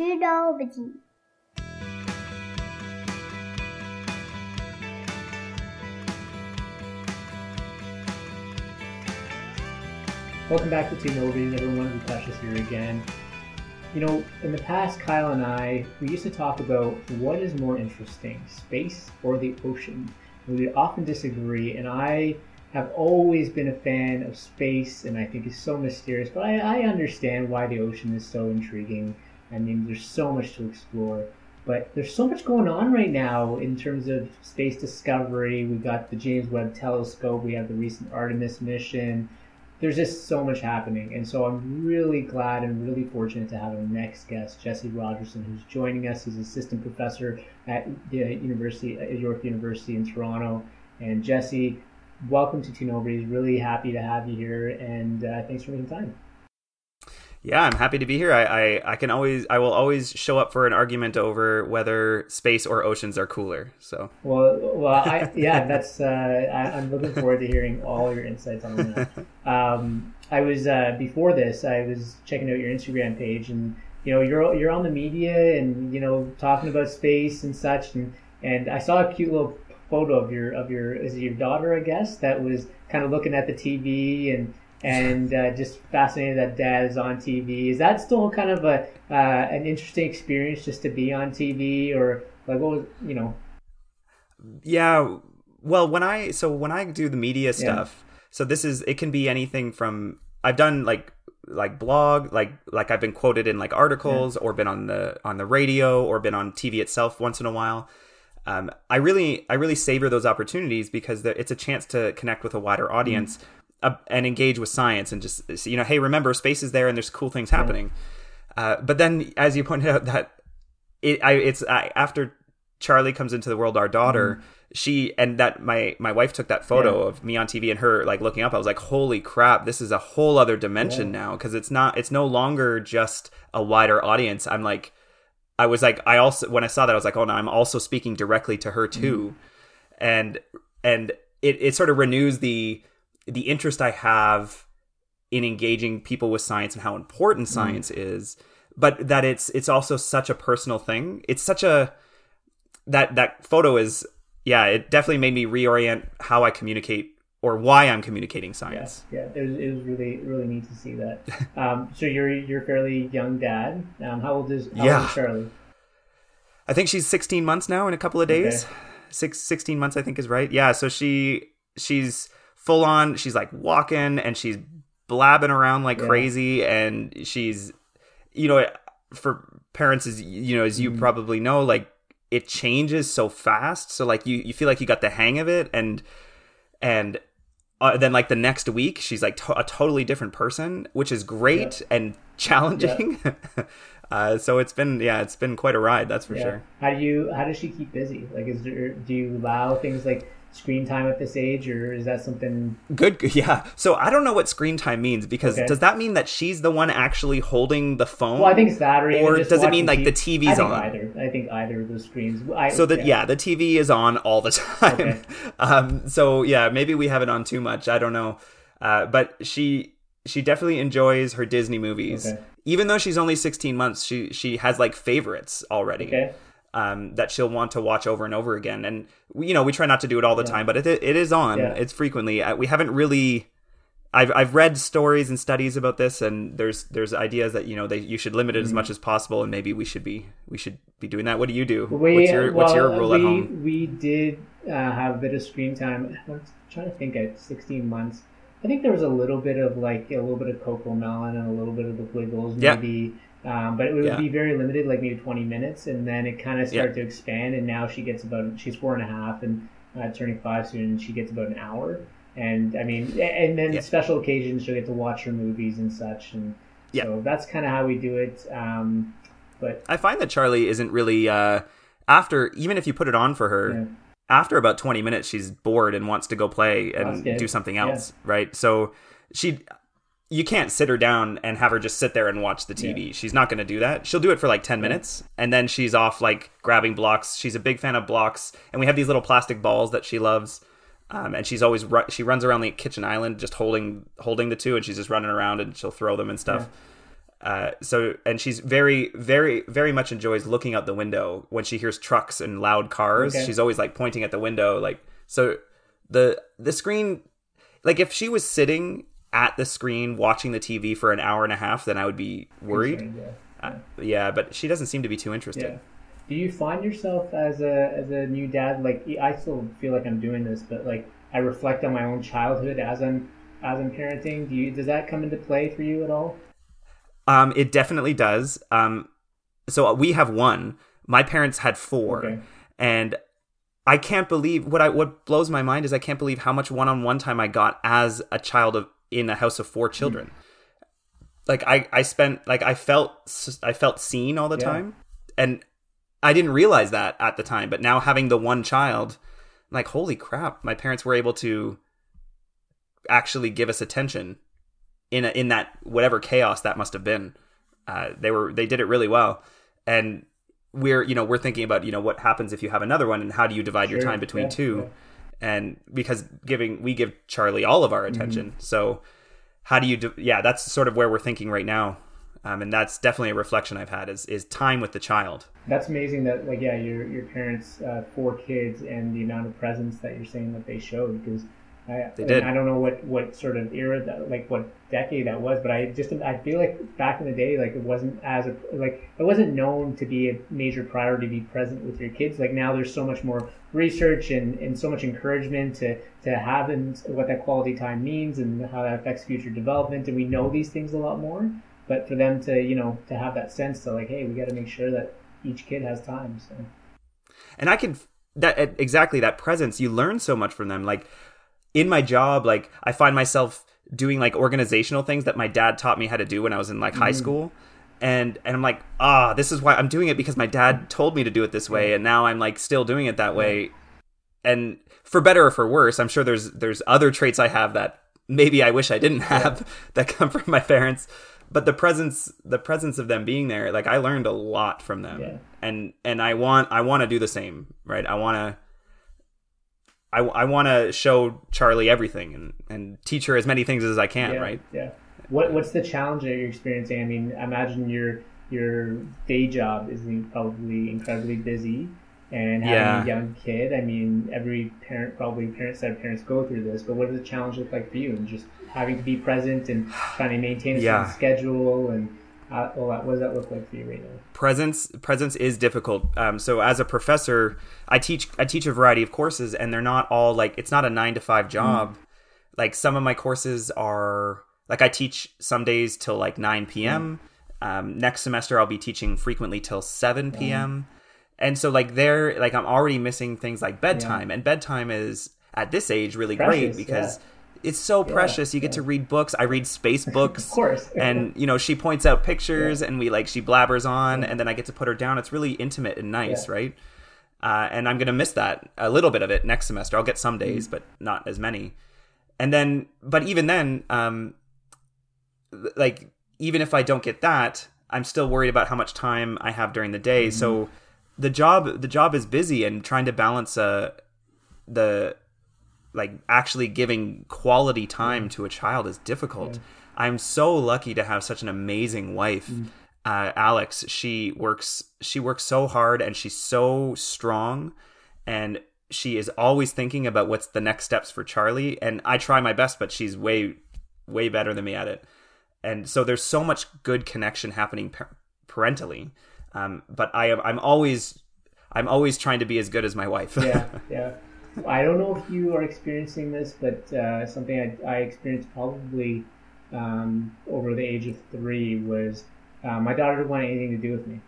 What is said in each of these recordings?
nobody. Welcome back to Two Nobody's, everyone. We Precious here again. You know, in the past, Kyle and I, we used to talk about what is more interesting, space or the ocean. We would often disagree, and I have always been a fan of space, and I think it's so mysterious. But I, I understand why the ocean is so intriguing. I mean, there's so much to explore. But there's so much going on right now in terms of space discovery. We've got the James Webb Telescope. We have the recent Artemis mission there's just so much happening. And so I'm really glad and really fortunate to have our next guest, Jesse Rogerson, who's joining us. He's assistant professor at the University at York University in Toronto. And Jesse, welcome to Two Nobody's. Really happy to have you here, and uh, thanks for making time. Yeah, I'm happy to be here. I, I, I can always I will always show up for an argument over whether space or oceans are cooler. So well, well, I, yeah, that's uh, I, am looking forward to hearing all your insights on that. Um, I was uh, before this, I was checking out your Instagram page, and you know you're you're on the media and you know talking about space and such, and and I saw a cute little photo of your of your is it your daughter, I guess, that was kind of looking at the TV and and uh, just fascinated that dad is on TV. Is that still kind of a uh, an interesting experience just to be on TV, or like what was you know? Yeah, well, when I so when I do the media stuff, yeah. so this is it can be anything from I've done like like blog like like I've been quoted in like articles yeah. or been on the on the radio or been on TV itself once in a while. Um, I really I really savor those opportunities because it's a chance to connect with a wider audience. Mm uh, and engage with science and just you know hey remember space is there and there's cool things happening uh, but then as you pointed out that it I, it's I, after charlie comes into the world our daughter mm-hmm. she and that my my wife took that photo yeah. of me on tv and her like looking up i was like holy crap this is a whole other dimension yeah. now because it's not it's no longer just a wider audience i'm like i was like i also when i saw that i was like oh no i'm also speaking directly to her too mm-hmm. and and it, it sort of renews the the interest I have in engaging people with science and how important mm. science mm. is, but that it's it's also such a personal thing. It's such a that that photo is yeah, it definitely made me reorient how I communicate or why I'm communicating science. Yeah, yeah it, was, it was really really neat to see that. Um, so you're you're a fairly young dad. Um, how old is how yeah. old is Charlie? I think she's 16 months now in a couple of days. Okay. Six, 16 months I think is right. Yeah, so she she's full on she's like walking and she's blabbing around like yeah. crazy and she's you know for parents as you know as you mm-hmm. probably know like it changes so fast so like you you feel like you got the hang of it and and uh, then like the next week she's like to- a totally different person which is great yeah. and challenging yeah. uh, so it's been yeah it's been quite a ride that's for sure how do you how does she keep busy like is there do you allow things like screen time at this age, or is that something? Good, yeah. So I don't know what screen time means because okay. does that mean that she's the one actually holding the phone? Well, I think it's that, or, or does it mean like the TV's on? Either. I think either of those screens. I, so that yeah. yeah. the TV is on all the time. Okay. Um, so yeah, maybe we have it on too much. I don't know, uh, but she she definitely enjoys her Disney movies. Okay. Even though she's only 16 months, she she has like favorites already. Um, that she'll want to watch over and over again. And we, you know, we try not to do it all the yeah. time, but it, it is on. Yeah. It's frequently. Uh, we haven't really. I've I've read stories and studies about this, and there's there's ideas that you know they you should limit it mm-hmm. as much as possible, and maybe we should be we should be doing that. What do you do? We, what's your well, what's your rule we, at home? We did uh, have a bit of screen time. I'm trying to think at 16 months. I think there was a little bit of like a little bit of CoComelon and a little bit of the Wiggles, maybe. Um, but it would yeah. be very limited, like maybe 20 minutes, and then it kind of started yeah. to expand. And now she gets about she's four and a half and uh, turning five soon, and she gets about an hour. And I mean, and then yeah. special occasions she'll get to watch her movies and such. And so that's kind of how we do it. Um, but I find that Charlie isn't really uh, after even if you put it on for her. After about 20 minutes, she's bored and wants to go play and do something else, right? So she you can't sit her down and have her just sit there and watch the TV. Yeah. She's not going to do that. She'll do it for like 10 minutes and then she's off like grabbing blocks. She's a big fan of blocks and we have these little plastic balls that she loves. Um, and she's always ru- she runs around the kitchen island just holding holding the two and she's just running around and she'll throw them and stuff. Uh, so and she's very very very much enjoys looking out the window when she hears trucks and loud cars. Okay. She's always like pointing at the window, like so. The the screen, like if she was sitting at the screen watching the TV for an hour and a half, then I would be worried. Yeah. Uh, yeah, but she doesn't seem to be too interested. Yeah. Do you find yourself as a as a new dad like I still feel like I'm doing this, but like I reflect on my own childhood as I'm as I'm parenting. Do you does that come into play for you at all? Um, it definitely does. Um, so we have one. My parents had four, Okay. and I can't believe what I what blows my mind is I can't believe how much one on one time I got as a child of in a house of four children. Like I I spent like I felt I felt seen all the Yeah. time, and I didn't realize that at the time. But now having the one child, I'm like holy crap, my parents were able to actually give us attention in a, in that whatever chaos that must have been. Uh, they were they did it really well, and we're you know we're thinking about you know what happens if you have another one and how do you divide your time between yeah, two, and because giving we give Charlie all of our Mm-hmm. attention, so how do you do? Yeah, that's sort of where we're thinking right now, um, and that's definitely a reflection I've had is is time with the child. That's amazing that like yeah, your your parents uh, four kids and the amount of presence that you're saying that they showed because I They did. I don't know what what sort of era that like what decade that was, but I just I feel like back in the day like it wasn't as a like it wasn't known to be a major priority to be present with your kids. Like now there's so much more research and, and so much encouragement to to have and what that quality time means and how that affects future development and we know these things a lot more. But for them to you know to have that sense to like hey we got to make sure that each kid has time. So and I can that exactly that presence. You learn so much from them. Like in my job, like I find myself doing like organizational things that my dad taught me how to do when I was in like high school. And and I'm like, ah, this is why I'm doing it because my dad told me to do it this way, and now I'm like still doing it that way. And for better or for worse, I'm sure there's there's other traits I have that maybe I wish I didn't have that come from my parents. But the presence the presence of them being there, like I learned a lot from them. Yeah. And and I want I want to do the same, right? I want to I, I want to show Charlie everything and, and teach her as many things as I can, yeah, right? Yeah. What What's the challenge that you're experiencing? I mean, I imagine your your day job is probably incredibly busy, and having Yeah. a young kid. I mean, every parent probably parents said parents go through this. But what does the challenge look like for you? And just having to be present and trying to maintain a Yeah. schedule and uh, that. What does that look like for you right now? presence presence is difficult. Um, so as a professor i teach i teach a variety of courses and they're not all like it's not a nine to five job. Like some of my courses are like i teach some days till like 9 p.m um, next semester i'll be teaching frequently till 7 p.m and so like they're like i'm already missing things like bedtime and bedtime is at this age really great Precious, because it's so precious. You get to read books. I read space books. Of course. and you know she points out pictures and we like she blabbers on and then i get to put her down. It's really intimate and nice Yeah. right? Uh, and i'm gonna miss that a little bit of it next semester. I'll get some Mm-hmm. days but not as many. And then but even then um like even if i don't get that i'm still worried about how much time i have during the day. Mm-hmm. so the job the job is busy and trying to balance uh the like actually giving quality time to a child is difficult. I'm so lucky to have such an amazing wife. Uh, Alex, she works she works so hard and she's so strong and she is always thinking about what's the next steps for Charlie and I try my best but she's way way better than me at it. And so there's so much good connection happening par- parentally. Um, but I am I'm always I'm always trying to be as good as my wife. yeah, yeah. I don't know if you are experiencing this, but uh, something I, I experienced probably um, over the age of three was uh, my daughter didn't want anything to do with me.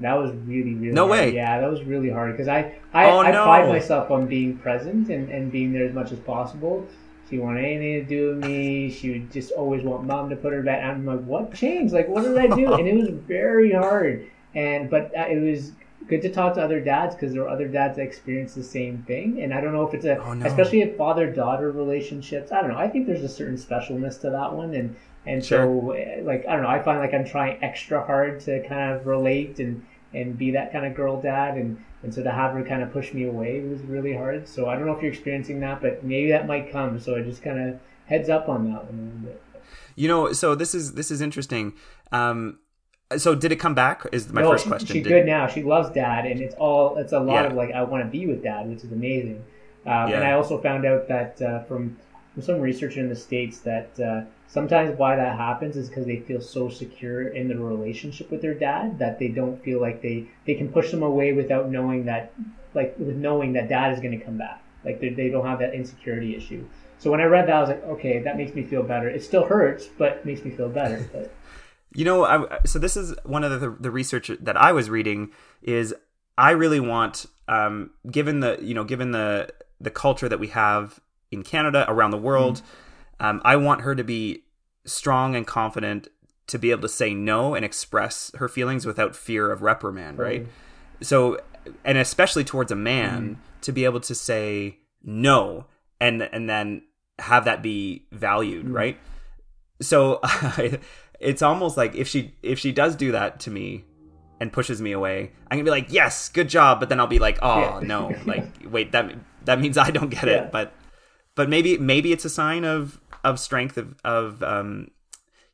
That was really, really No hard. way. Yeah, that was really hard because I, I, Oh, I no. pride myself on being present and, and being there as much as possible. She wanted anything to do with me. She would just always want mom to put her bed. I'm like, what changed? Like, what did I do? and it was very hard. And but uh, it was good to talk to other dads because there are other dads that experience the same thing. And I don't know if it's a, Oh, no. especially if father daughter relationships. I don't know. I think there's a certain specialness to that one. And and so eh, like I don't know. I find like I'm trying extra hard to kind of relate and and be that kind of girl dad and. And so to have her kind of push me away was really hard. So I don't know if you're experiencing that, but maybe that might come. So I just kind of heads up on that one a little bit. You know, so this is this is interesting. Um, so did it come back? Is my no, first she- question. She's Did- good now. She loves dad, and it's all it's a lot Yeah. of like I want to be with dad, which is amazing. Um, Yeah. And I also found out that uh, from from some research in the states that uh, sometimes why that happens is because they feel so secure in their relationship with their dad that they don't feel like they they can push them away without knowing that like with knowing that dad is going to come back. Like they, they don't have that insecurity issue. So when I read that, I was like, okay, that makes me feel better. It still hurts, but makes me feel better. But You know, I, so this is one of the, the research that I was reading is I really want, um, given the you know, given the the culture that we have in Canada around the world, um, I want her to be strong and confident to be able to say no and express her feelings without fear of reprimand, right? So, and especially towards a man to be able to say no and and then have that be valued, right? So it's almost like if she if she does do that to me and pushes me away, I'm gonna be like, yes, good job. But then I'll be like, oh Yeah. no, like wait, that that means I don't get Yeah. it. But but maybe maybe it's a sign of of strength of of um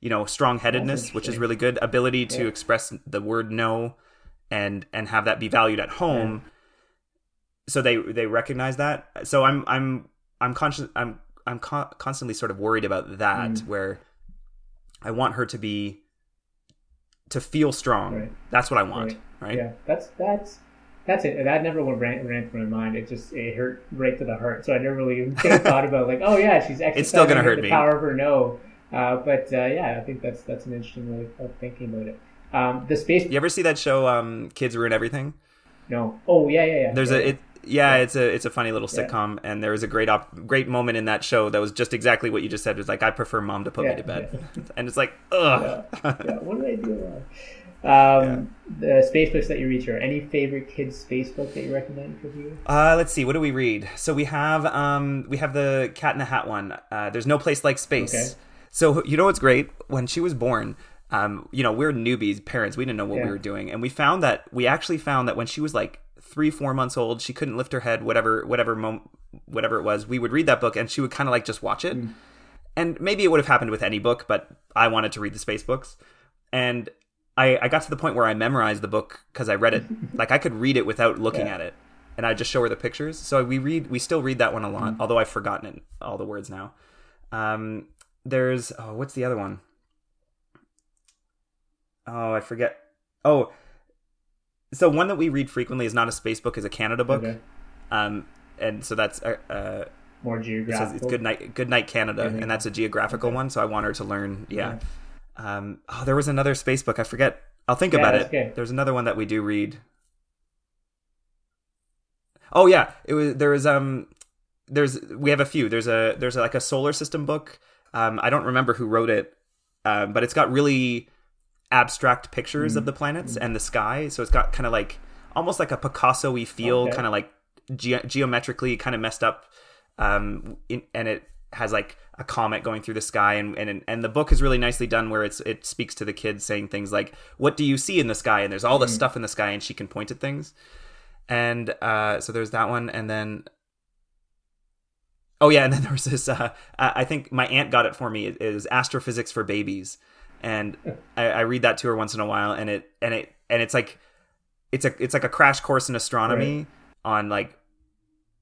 you know strong headedness, which is really good. Ability to Yeah. express the word no and and have that be valued at home. So they they recognize that. So I'm I'm I'm conscious I'm I'm con- constantly sort of worried about that Mm. where I want her to be to feel strong. Right. That's what I want, Right. right? Yeah, that's that's that's it. That never went ran, ran through my mind. It just it hurt right to the heart. So I never really even thought about like, oh yeah, she's exercising it's still gonna hurt the me. power of her no. Uh, but uh, yeah, I think that's that's an interesting way of thinking about it. Um, the space You ever see that show um Kids Ruin Everything? no. Oh yeah, yeah, yeah. There's yeah, a it yeah, it's a it's a funny little Yeah. sitcom and there was a great op- great moment in that show that was just exactly what you just said. It was like I prefer mom to put Yeah, me to bed. and it's like ugh. yeah, yeah. What did I do wrong? Um, The space books that you read here. Any favorite kids space book that you recommend for you? Uh, let's see. What do we read? So we have um, we have the Cat in the Hat one. Uh, There's no place like space. Okay. So you know what's great? When she was born, um, you know, we're newbies, parents. We didn't know what Yeah. we were doing, and we found that we actually found that when she was like three, four months old, she couldn't lift her head. Whatever, whatever, mom- whatever it was, we would read that book, and she would kind of like just watch it. And maybe it would have happened with any book, but I wanted to read the space books, and I, I got to the point where I memorized the book because I read it. like I could read it without looking Yeah. at it, and I just show her the pictures. So we read, we still read that one a lot, although I've forgotten it, all the words now. Um, there's oh, what's the other one? Oh, I forget. Oh, so one that we read frequently is not a space book, is a Canada book. Okay. Um, and so that's uh, uh More it geographical. it's good night, good night Canada, Mhm. and that's a geographical one. So I want her to learn. Yeah. Um, oh, there was another space book. I forget. I'll think Yeah, about it. okay. There's another one that we do read. Oh yeah, it was there was um there's we have a few. There's a there's like a solar system book. Um, I don't remember who wrote it, um, but it's got really abstract pictures Mm-hmm. of the planets and the sky. So it's got kind of like almost like a Picasso-y feel, Okay. kind of like ge- geometrically kind of messed up. Um, in, and it has like a comet going through the sky, and and and the book is really nicely done, where it's it speaks to the kids saying things like, "What do you see in the sky?" And there's all this stuff in the sky, and she can point at things. And uh, so there's that one, and then Oh yeah, and then there was this. Uh, I I think my aunt got it for me. It is Astrophysics for Babies, and I, I read that to her once in a while, and it and it and it's like it's a it's like a crash course in astronomy on like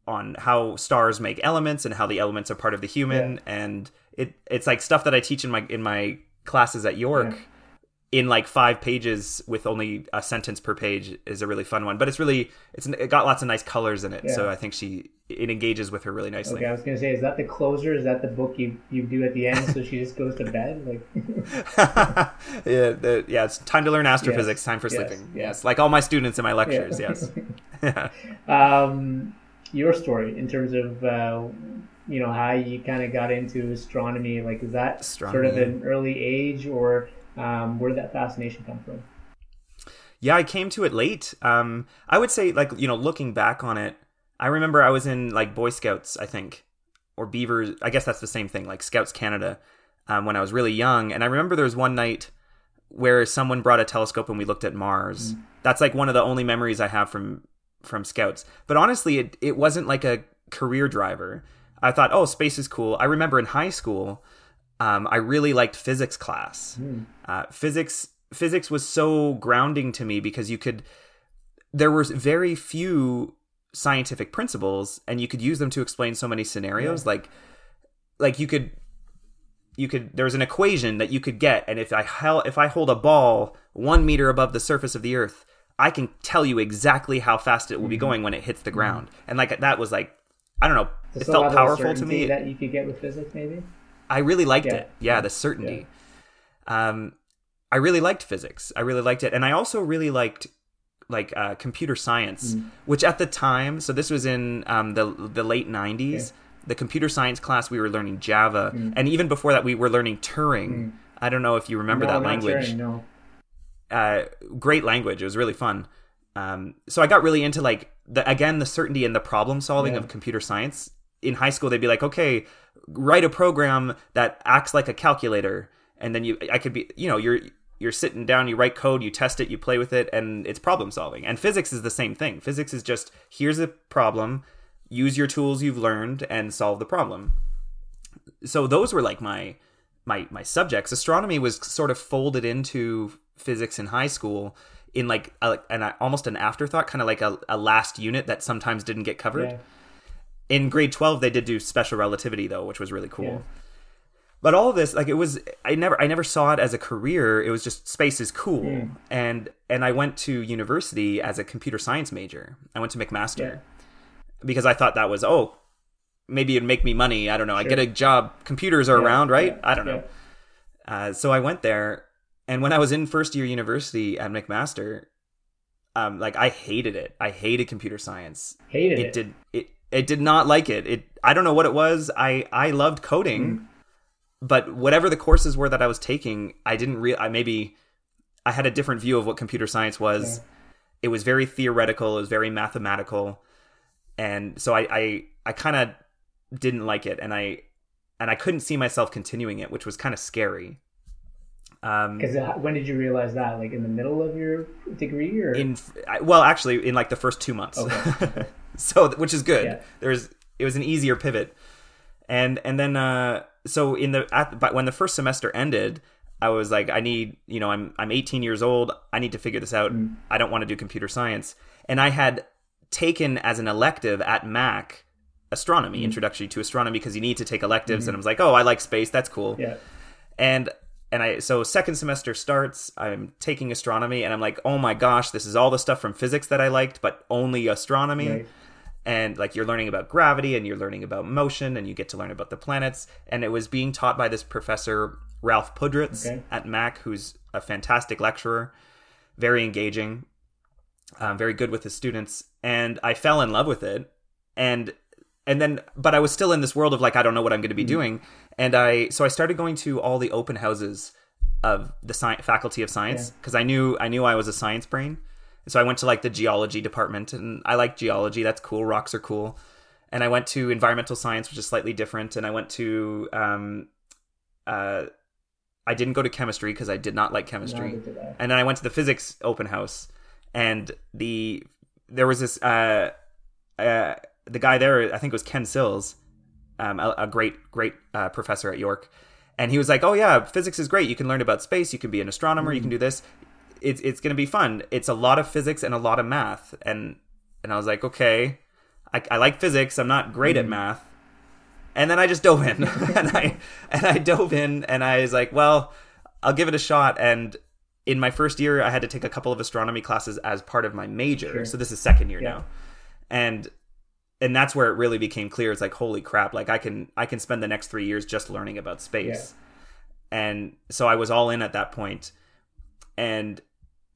on how stars make elements and how the elements are part of the human, and it it's like stuff that I teach in my in my classes at York. Yeah. In like five pages with only a sentence per page is a really fun one, but it's really it's it got lots of nice colors in it, Yeah. so I think she it engages with her really nicely. Okay, I was gonna say, is that the closer? Is that the book you you do at the end, so she just goes to bed? Like, yeah, the, yeah, it's time to learn astrophysics, Yes, time for yes, sleeping. yes. Yes, like all my students in my lectures. Yeah. Yes. yeah. um, your story in terms of uh, you know how you kind of got into astronomy. Like, is that sort of an early age, or um, where did that fascination come from? Yeah, I came to it late. Um, I would say, like, you know, looking back on it, I remember I was in like Boy Scouts, I think, or Beavers. I guess that's the same thing, like Scouts Canada, um, when I was really young. And I remember there was one night where someone brought a telescope and we looked at Mars. That's like one of the only memories I have from from Scouts. But honestly, it it wasn't like a career driver. I thought, oh, space is cool. I remember in high school, Um, I really liked physics class. Hmm. Uh, physics physics was so grounding to me because you could there were very few scientific principles and you could use them to explain so many scenarios like like you could you could there's an equation that you could get and if i held if i hold a ball one meter above the surface of the earth i can tell you exactly how fast it will be Mm-hmm. going when it hits the ground and like that was like i don't know There's it felt powerful to me that you could get with physics, maybe. I really liked Yeah. it. Yeah, the certainty. Um, I really liked physics. I really liked it, and I also really liked like uh, computer science, Mm. which at the time, so this was in um, the the late '90s. The computer science class we were learning Java, Mm. and even before that, we were learning Turing. I don't know if you remember no, that language Turing, no. uh, great language. It was really fun. Um, so I got really into like the again the certainty and the problem solving Yeah. of computer science. In high school, they'd be like, "Okay, write a program that acts like a calculator," and then you, I could be, you know, you're you're sitting down, you write code, you test it, you play with it, and it's problem solving. And physics is the same thing. Physics is just here's a problem, use your tools you've learned, and solve the problem. So those were like my my my subjects. Astronomy was sort of folded into physics in high school in like a, an almost an afterthought, kind of like a, a last unit that sometimes didn't get covered. Yeah. In grade twelve, they did do special relativity though, which was really cool. Yeah. But all of this, like it was, I never, I never saw it as a career. It was just space is cool, and and I went to university as a computer science major. I went to McMaster Yeah. because I thought that was oh maybe it'd make me money. I don't know. I get a job. Computers are Yeah, around, right? I don't know. Uh, so I went there, and when I was in first year university at McMaster, um, like I hated it. I hated computer science. Hated It it. did it. It did not like it. It. I don't know what it was. I I loved coding, Mm. But whatever the courses were that I was taking, I didn't real. I maybe I had a different view of what computer science was. Yeah. It was very theoretical. It was very mathematical, and so I I, I kind of didn't like it, and I and I couldn't see myself continuing it, which was kind of scary. Um, Because when did you realize that? Like in the middle of your degree, or in well, actually, in like the first two months. Okay. so which is good. Yeah. There's it was an easier pivot, and and then uh, so in the at but when the first semester ended. I was like, I need, you know, I'm I'm 18 years old. I need to figure this out. Mm. I don't want to do computer science. And I had taken as an elective at Mac astronomy, Mm. introductory to astronomy, because you need to take electives. And I was like, oh, I like space. That's cool yeah, and and I so second semester starts. I'm taking astronomy, and I'm like, oh my gosh, this is all the stuff from physics that I liked, but only astronomy. Right. And like you're learning about gravity, and you're learning about motion, and you get to learn about the planets. And it was being taught by this professor Ralph Pudritz Okay. at Mac, who's a fantastic lecturer, very engaging, um, very good with his students, and I fell in love with it. And and then but I was still in this world of like I don't know what I'm going to be doing, and I so I started going to all the open houses of the sci- faculty of science because I knew I knew I was a science brain. So I went to like the geology department, and I like geology. That's cool. Rocks are cool. And I went to environmental science, which is slightly different. And I went to um, uh, I didn't go to chemistry because I did not like chemistry I. and then I went to the physics open house, and the there was this uh, uh, the guy there, I think it was Ken Sills, um, a, a great great uh, professor at York, and he was like, "Oh yeah, physics is great. You can learn about space. You can be an astronomer. You can do this. It's it's going to be fun. It's a lot of physics and a lot of math." And and I was like, "Okay, I, I like physics. I'm not great at mm. math." And then I just dove in, and I and I dove in, and I was like, "Well, I'll give it a shot." And in my first year, I had to take a couple of astronomy classes as part of my major. Sure. So this is second year Yeah. now, and and that's where it really became clear. It's like, holy crap! Like I can I can spend the next three years just learning about space, and so I was all in at that point. And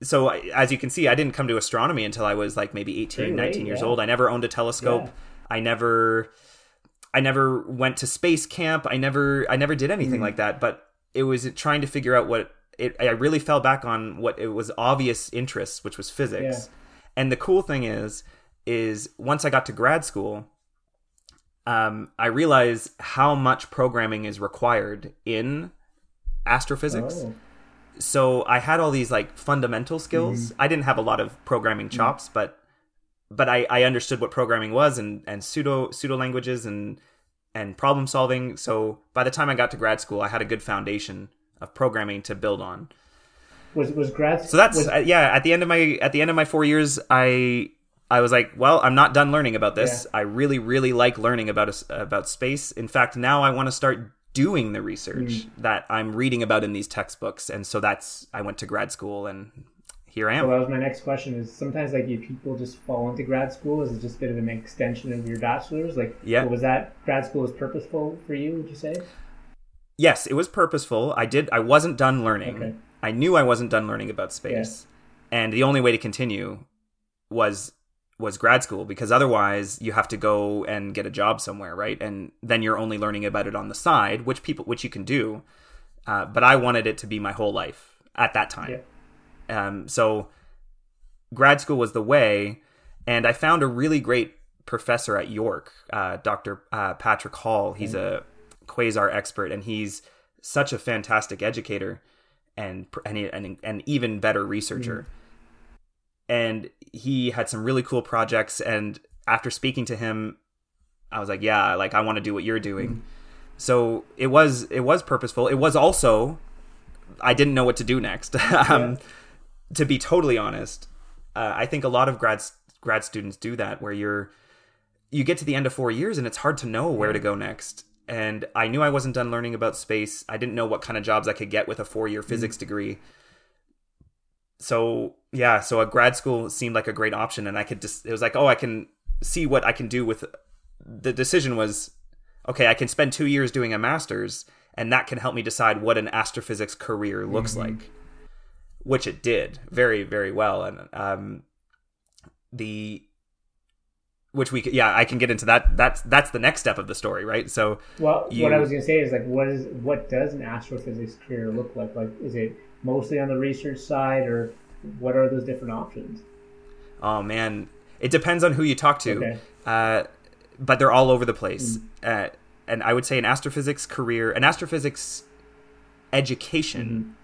so I- as you can see, I didn't come to astronomy until I was like maybe 18, Pretty late, 19 years yeah. old. I never owned a telescope. Yeah. I never I never went to space camp. I never I never did anything Mm. like that, but it was trying to figure out what it I really fell back on what it was obvious interests, which was physics. And the cool thing is is once I got to grad school, um, I realized how much programming is required in astrophysics Oh, so I had all these like fundamental skills. I didn't have a lot of programming chops, but but I, I understood what programming was and and pseudo pseudo languages and and problem solving. So by the time I got to grad school, I had a good foundation of programming to build on. Was was grad? So that's was, uh, yeah. At the end of my at the end of my four years, I I was like, well, I'm not done learning about this. Yeah. I really really like learning about us about space. In fact, now I want to start doing the research Mm. that I'm reading about in these textbooks, and so that's I went to grad school, and here I am. Well, that was my next question. Is sometimes like if people just fall into grad school, is it just a bit of an extension of your bachelor's? Like, Yeah. was that grad school was purposeful for you? Would you say? yes, it was purposeful. I did. I wasn't done learning. Okay. I knew I wasn't done learning about space, and the only way to continue was was grad school because otherwise you have to go and get a job somewhere, right? And then you're only learning about it on the side, which people which you can do. Uh, but I wanted it to be my whole life at that time. Um, so grad school was the way, and I found a really great professor at York, uh, Dr. Uh, Patrick Hall. He's a quasar expert, and he's such a fantastic educator and and and, an even better researcher. And he had some really cool projects. And after speaking to him, I was like, yeah, like I want to do what you're doing. So it was it was purposeful. It was also I didn't know what to do next. um, To be totally honest, uh, I think a lot of grad grad students do that, where you're you get to the end of four years and it's hard to know where to go next. And I knew I wasn't done learning about space. I didn't know what kind of jobs I could get with a four year physics degree. So yeah, so a grad school seemed like a great option, and I could just it was like, oh, I can see what I can do with. The decision was, okay, I can spend two years doing a master's, and that can help me decide what an astrophysics career looks like, which it did very very well, and um, the which we yeah, I can get into that. That's that's the next step of the story, right? So Well, You- what I was going to say is like, what is what does an astrophysics career look like? Like, is it mostly on the research side, or what are those different options? Oh man, it depends on who you talk to, Okay. uh, but they're all over the place. Uh, and I would say an astrophysics career, an astrophysics education,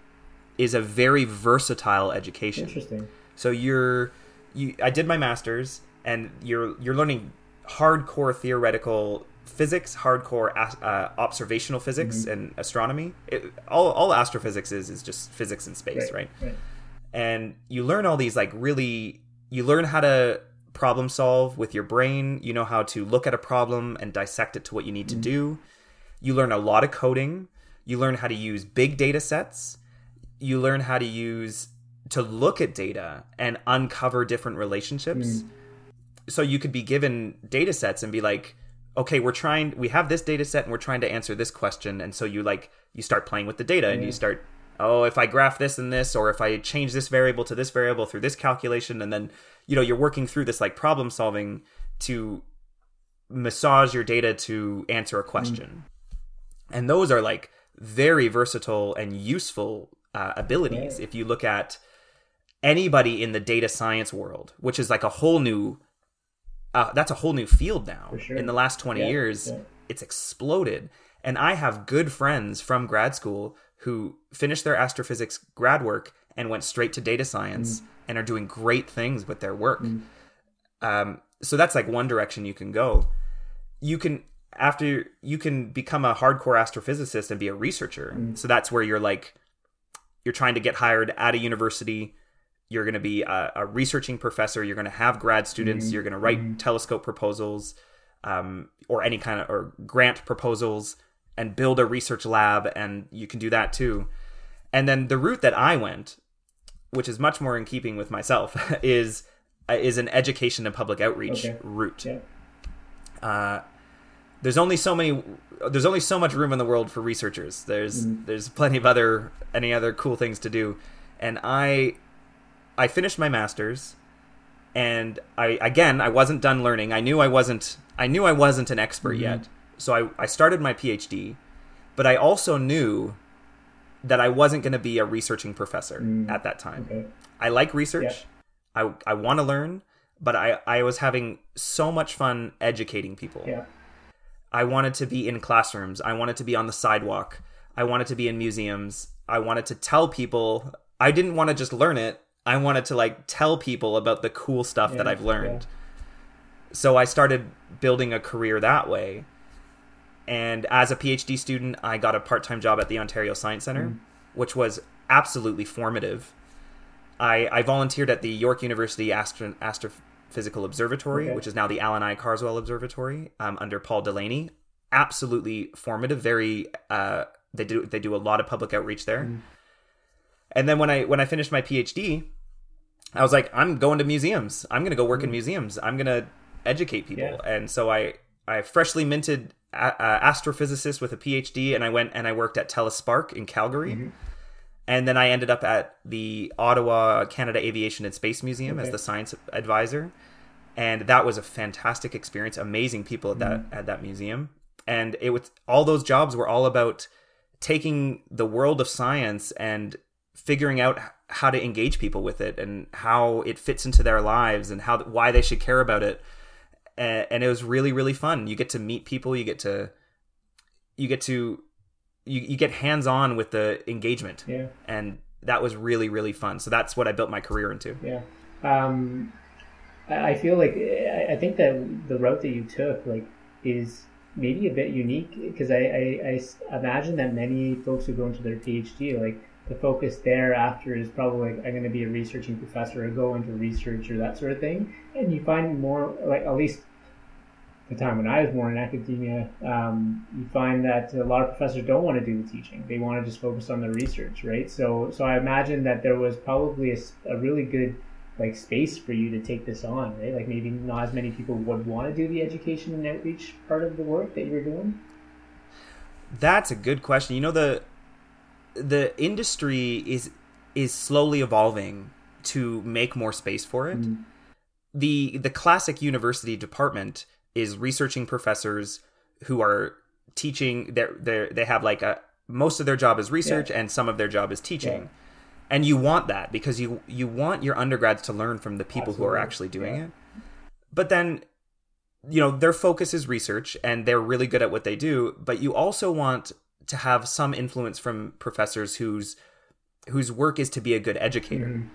is a very versatile education. Interesting. So you're, you, I did my master's, and you're you're learning hardcore theoretical physics, hardcore uh, observational physics, mm-hmm. and astronomy. It, all all astrophysics is is just physics in space, right? Right. and you learn all these like really you learn how to problem solve with your brain. You know how to look at a problem and dissect it to what you need to mm-hmm. do. You learn a lot of coding. You learn how to use big data sets. You learn how to use to look at data and uncover different relationships. Mm-hmm. So you could be given data sets and be like okay we're trying we have this data set and we're trying to answer this question. And so you like you start playing with the data and you start oh if i graph this and this or if i change this variable to this variable through this calculation. And then you know you're working through this like problem solving to massage your data to answer a question. And those are like very versatile and useful uh, abilities if you look at anybody in the data science world which is like a whole new uh, that's a whole new field now. Sure. in the last 20 Yeah, years yeah. it's exploded. And i have good friends from grad school who finished their astrophysics grad work and went straight to data science Mm. and are doing great things with their work. Um, so that's like one direction you can go. You can after you can become a hardcore astrophysicist and be a researcher. So that's where you're like you're trying to get hired at a university you're going to be a, a researching professor you're going to have grad students you're going to write telescope proposals um, or any kind of or grant proposals and build a research lab and you can do that too. And then the route that i went which is much more in keeping with myself is uh, is an education and public outreach Okay. route. Yeah. uh, there's only so many there's only so much room in the world for researchers. There's there's plenty of other any other cool things to do. And i i finished my masters and i again i wasn't done learning i knew i wasn't i knew i wasn't an expert mm-hmm. yet so i i started my phd but i also knew that i wasn't going to be a researching professor mm. at that time Okay. I like research. I I want to learn, but I I was having so much fun educating people. Yeah. I wanted to be in classrooms. I wanted to be on the sidewalk. I wanted to be in museums. I wanted to tell people. I didn't want to just learn it. I wanted to like tell people about the cool stuff that I've learned. So I started building a career that way. and as a PhD student, I got a part time job at the Ontario Science Centre, Mm. which was absolutely formative. I, I volunteered at the York University Astro, Astrophysical Observatory, Okay. which is now the Alan I. Carswell Observatory, um, under Paul Delaney. Absolutely formative. Very. Uh, they do they do a lot of public outreach there. Mm. And then when I when I finished my PhD, I was like, I'm going to museums. I'm going to go work in museums. I'm going to educate people. Mm. Yeah. And so I I freshly minted a- uh, astrophysicist with a PhD, and I went and I worked at TELUS Spark in Calgary. Mm-hmm. And then I ended up at the Ottawa Canada Aviation and Space Museum as the science advisor, and that was a fantastic experience. Amazing people at that Mm-hmm. at that museum, and it was all those jobs were all about taking the world of science and figuring out how to engage people with it and how it fits into their lives and how why they should care about it. And, and it was really really fun. You get to meet people. You get to you get to you, you get hands on with the engagement. Yeah. and that was really really fun. So that's what i built my career into. Yeah. Um, I I feel like I I think that the route that you took like is maybe a bit unique because I imagine that many folks who go into their PhD like the focus thereafter is probably like I'm going to be a researching professor or go into research or that sort of thing, and you find more like at least the time when I was more in academia, um, you find that a lot of professors don't want to do the teaching; they want to just focus on the research, right? So, so I imagine that there was probably a really good like space for you to take this on, right? Like maybe not as many people would want to do the education and outreach part of the work that you were doing. That's a good question. You know the the industry is is slowly evolving to make more space for it. Mm. The the classic university department is researching professors who are teaching they they they have like a most of their job is research and some of their job is teaching. Yeah. And you want that because you you want your undergrads to learn from the people who are actually doing Yeah. it. But then you know their focus is research and they're really good at what they do but you also want to have some influence from professors whose whose work is to be a good educator. Mhm.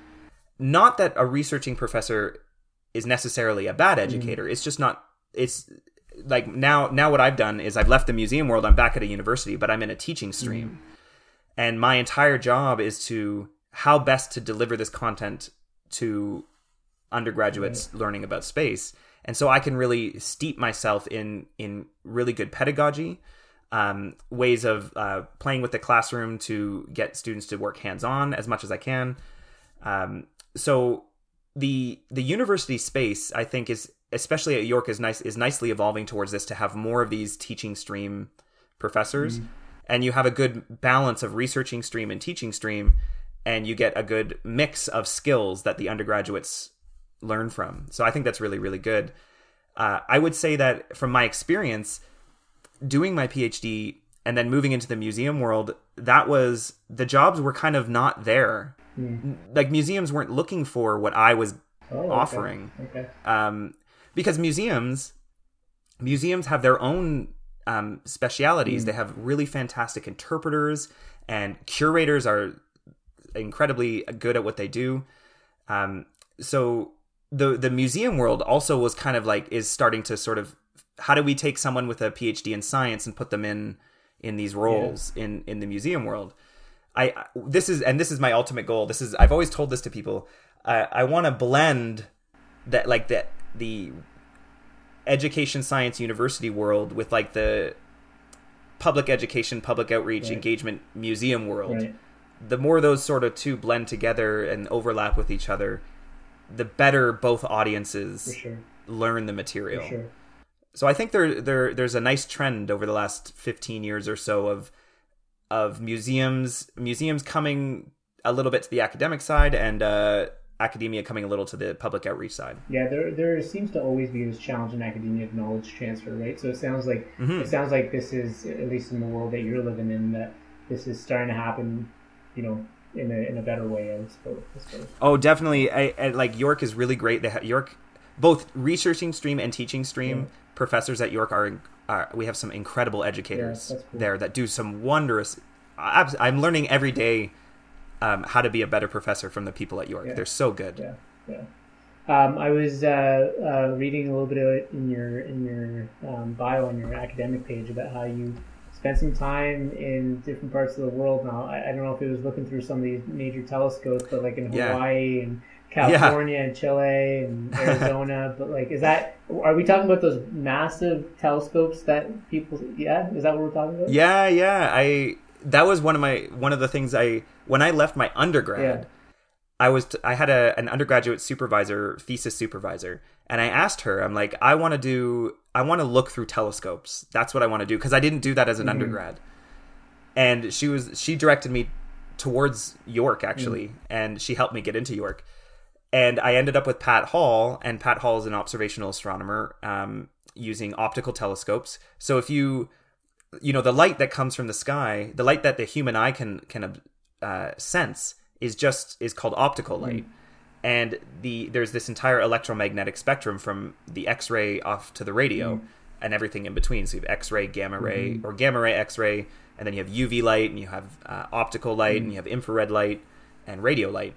not that a researching professor is necessarily a bad educator. It's just not it's like now now what i've done is i've left the museum world i'm back at a university but i'm in a teaching stream. And my entire job is to how best to deliver this content to undergraduates learning about space. And so i can really steep myself in in really good pedagogy um, ways of uh, playing with the classroom to get students to work hands on as much as i can. Um, so the the university space i think is especially at york is nice is nicely evolving towards this to have more of these teaching stream professors. And you have a good balance of researching stream and teaching stream and you get a good mix of skills that the undergraduates learn from. So i think that's really really good. Uh, i would say that from my experience doing my phd and then moving into the museum world that was the jobs were kind of not there like museums weren't looking for what i was Oh, offering Okay. um, because museums museums have their own um, specialities. They have really fantastic interpreters, and curators are incredibly good at what they do. Um, so the the museum world also was kind of like is starting to sort of how do we take someone with a PhD in science and put them in in these roles in in the museum world? I this is and this is my ultimate goal. This is I've always told this to people. I, I want to blend that like that the education science university world with like the public education public outreach Right. engagement museum world Right. the more those sort of two blend together and overlap with each other the better both audiences sure. learn the material. So I think there there there's a nice trend over the last 15 years or so of of museums museums coming a little bit to the academic side and uh, academia coming a little to the public outreach side. Yeah, there there seems to always be this challenge in academia of knowledge transfer, right? So it sounds like Mhm. it sounds like this is at least in the world that you're living in that this is starting to happen, you know, in a in a better way. I suppose. I suppose. Oh, definitely. I, I, like York is really great. They have York, both researching stream and teaching stream. Yeah. Professors at York are, are. We have some incredible educators that's cool. there that do some wondrous. I'm learning every day um, how to be a better professor from the people at York. Yeah. They're so good. Yeah, yeah. Um, I was uh, uh, reading a little bit of it in your in your um, bio on your academic page about how you spent some time in different parts of the world. Now, I, I don't know if it was looking through some of these major telescopes, but like in Yeah. Hawaii and California and Chile and Arizona. but like, is that are we talking about those massive telescopes that people? Yeah, is that what we're talking about? Yeah, yeah. I that was one of my one of the things I when I left my undergrad. Yeah. I was I had a an undergraduate supervisor, thesis supervisor, and I asked her, I'm like, I want to do I want to look through telescopes. That's what I want to do because I didn't do that as an mm-hmm. undergrad. And she was she directed me towards York actually, mm. and she helped me get into York. And I ended up with Pat Hall, and Pat Hall is an observational astronomer um, using optical telescopes. So if you you know the light that comes from the sky, the light that the human eye can can uh, sense is just is called optical light. And the there's this entire electromagnetic spectrum from the X-ray off to the radio and everything in between. So you have X-ray, gamma ray, or gamma ray, X-ray, and then you have UV light, and you have uh, optical light, and you have infrared light, and radio light.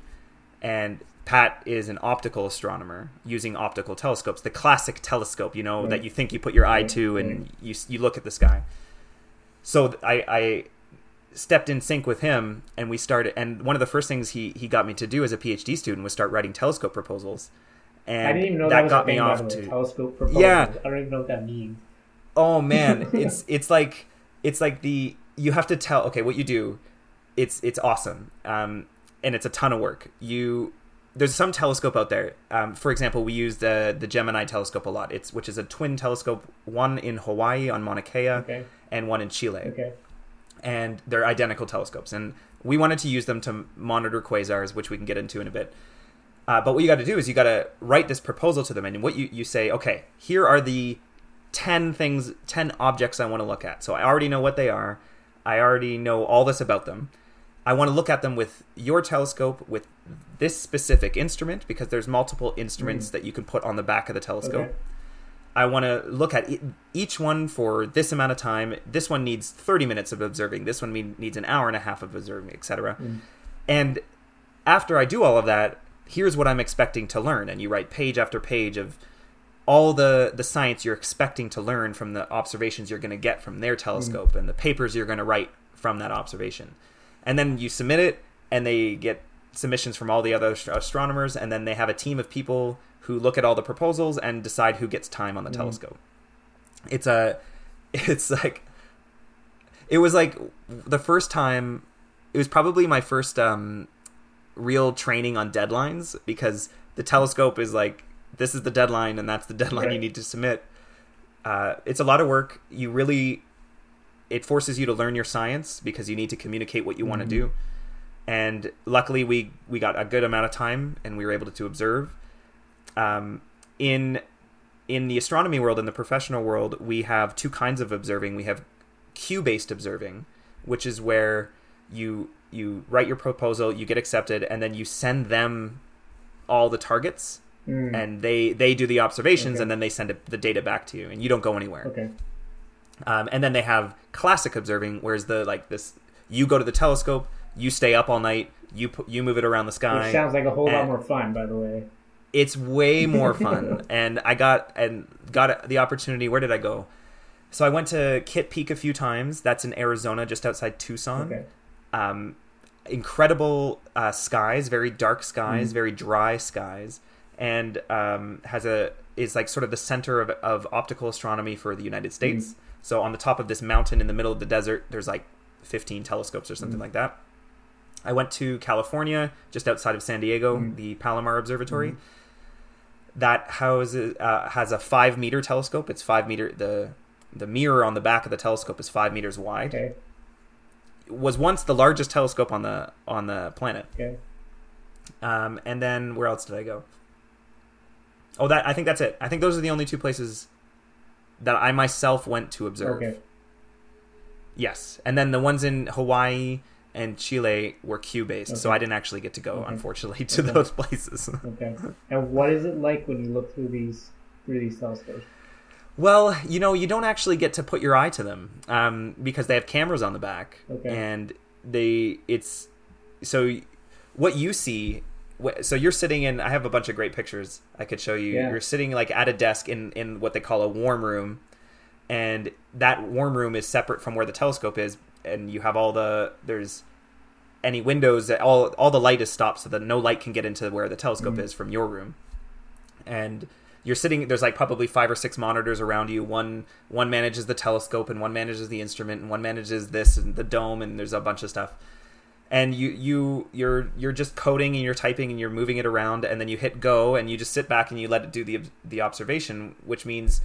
And Pat is an optical astronomer using optical telescopes, the classic telescope, you know, that you think you put your eye to and you you look at the sky. So I, I stepped in sync with him, and we started. And one of the first things he he got me to do as a PhD student was start writing telescope proposals. And I didn't even know that got me off to telescope proposals. Yeah. I don't even know what that means. oh man it's it's like it's like the you have to tell okay what you do it's it's awesome um and it's a ton of work you there's some telescope out there um for example we use the the gemini telescope a lot it's which is a twin telescope one in hawaii on mauna kea Okay. and one in chile Okay. and they're identical telescopes. And we wanted to use them to monitor quasars, which we can get into in a bit. Uh, but what you got to do is you got to write this proposal to them, and what you you say, okay, here are the ten things, ten objects I want to look at. So I already know what they are. I already know all this about them. I want to look at them with your telescope with this specific instrument because there's multiple instruments hmm. that you can put on the back of the telescope. Okay. I want to look at each one for this amount of time. This one needs 30 minutes of observing. This one needs an hour and a half of observing, etc. Hmm. And after I do all of that, here's what I'm expecting to learn. And you write page after page of all the the science you're expecting to learn from the observations you're going to get from their hmm. telescope and the papers you're going to write from that observation. And then you submit it, and they get submissions from all the other ast- astronomers, and then they have a team of people who look at all the proposals and decide who gets time on the telescope. It's a, it's like, it was like the first time. It was probably my first um, real training on deadlines because the telescope is like this is the deadline and that's the deadline you need to submit. Uh, it's a lot of work. You really, it forces you to learn your science because you need to communicate what you want to do. And luckily, we we got a good amount of time and we were able to observe. Um, in in the astronomy world, in the professional world, we have two kinds of observing. We have queue based observing, which is where you you write your proposal, you get accepted, and then you send them all the targets, Mm. and they they do the observations, Okay. and then they send it, the data back to you, and you don't go anywhere. Okay. Um, and then they have classic observing, whereas the like this, you go to the telescope, you stay up all night, you pu- you move it around the sky. Which sounds like a whole lot more fun, by the way. it's way more fun and i got and got the opportunity where did i go so i went to kitt peak a few times that's in arizona just outside tucson Okay. um, incredible uh, skies very dark Mm. skies very dry skies and um, has a is like sort of the center of, of optical astronomy for the united states Mm. So on the top of this mountain in the middle of the desert there's like 15 telescopes or something Mm. like that i went to california just outside of san diego Mm. the palomar observatory that houses uh, has a five meter telescope. It's five meter. the The mirror on the back of the telescope is five meters wide. Okay. Was once the largest telescope on the on the planet. Okay. Um, and then where else did I go? Oh, that I think that's it. I think those are the only two places that I myself went to observe. Okay. Yes, and then the ones in Hawaii and Chile were queue based, so I didn't actually get to go, Okay. unfortunately, to Okay. those places. Okay. And what is it like when you look through these through these telescopes? Well, you know, you don't actually get to put your eye to them um, because they have cameras on the back, Okay. and they it's so what you see so you're sitting in. I have a bunch of great pictures I could show you. Yeah. You're sitting like at a desk in in what they call a warm room, and that warm room is separate from where the telescope is, and you have all the there's any windows that all all the light is stopped so that no light can get into where the telescope Mhm. is from your room, and you're sitting there's like probably five or six monitors around you one one manages the telescope and one manages the instrument and one manages this and the dome and there's a bunch of stuff and you you you're you're just coding and you're typing and you're moving it around and then you hit go and you just sit back and you let it do the the observation which means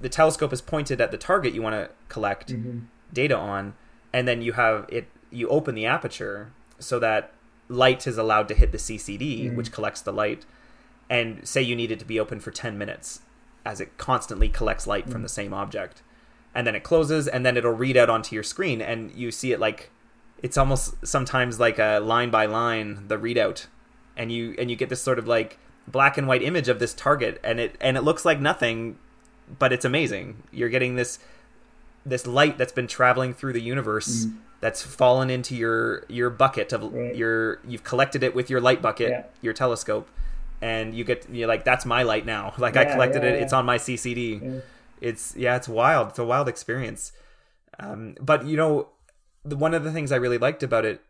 the telescope is pointed at the target you want to collect Mhm. data on and then you have it you open the aperture so that light is allowed to hit the CCD Mhm. which collects the light and say you need it to be open for 10 minutes as it constantly collects light from Mhm. the same object and then it closes and then it'll read out onto your screen and you see it like it's almost sometimes like a line by line the readout and you and you get this sort of like black and white image of this target and it and it looks like nothing but it's amazing you're getting this this light that's been traveling through the universe Mhm. that's fallen into your your bucket of Right. your you've collected it with your light bucket Yeah. your telescope and you get you're like that's my light now like i collected yeah, it yeah. it's on my ccd Yeah. it's yeah it's wild it's a wild experience um, but you know the, one of the things i really liked about it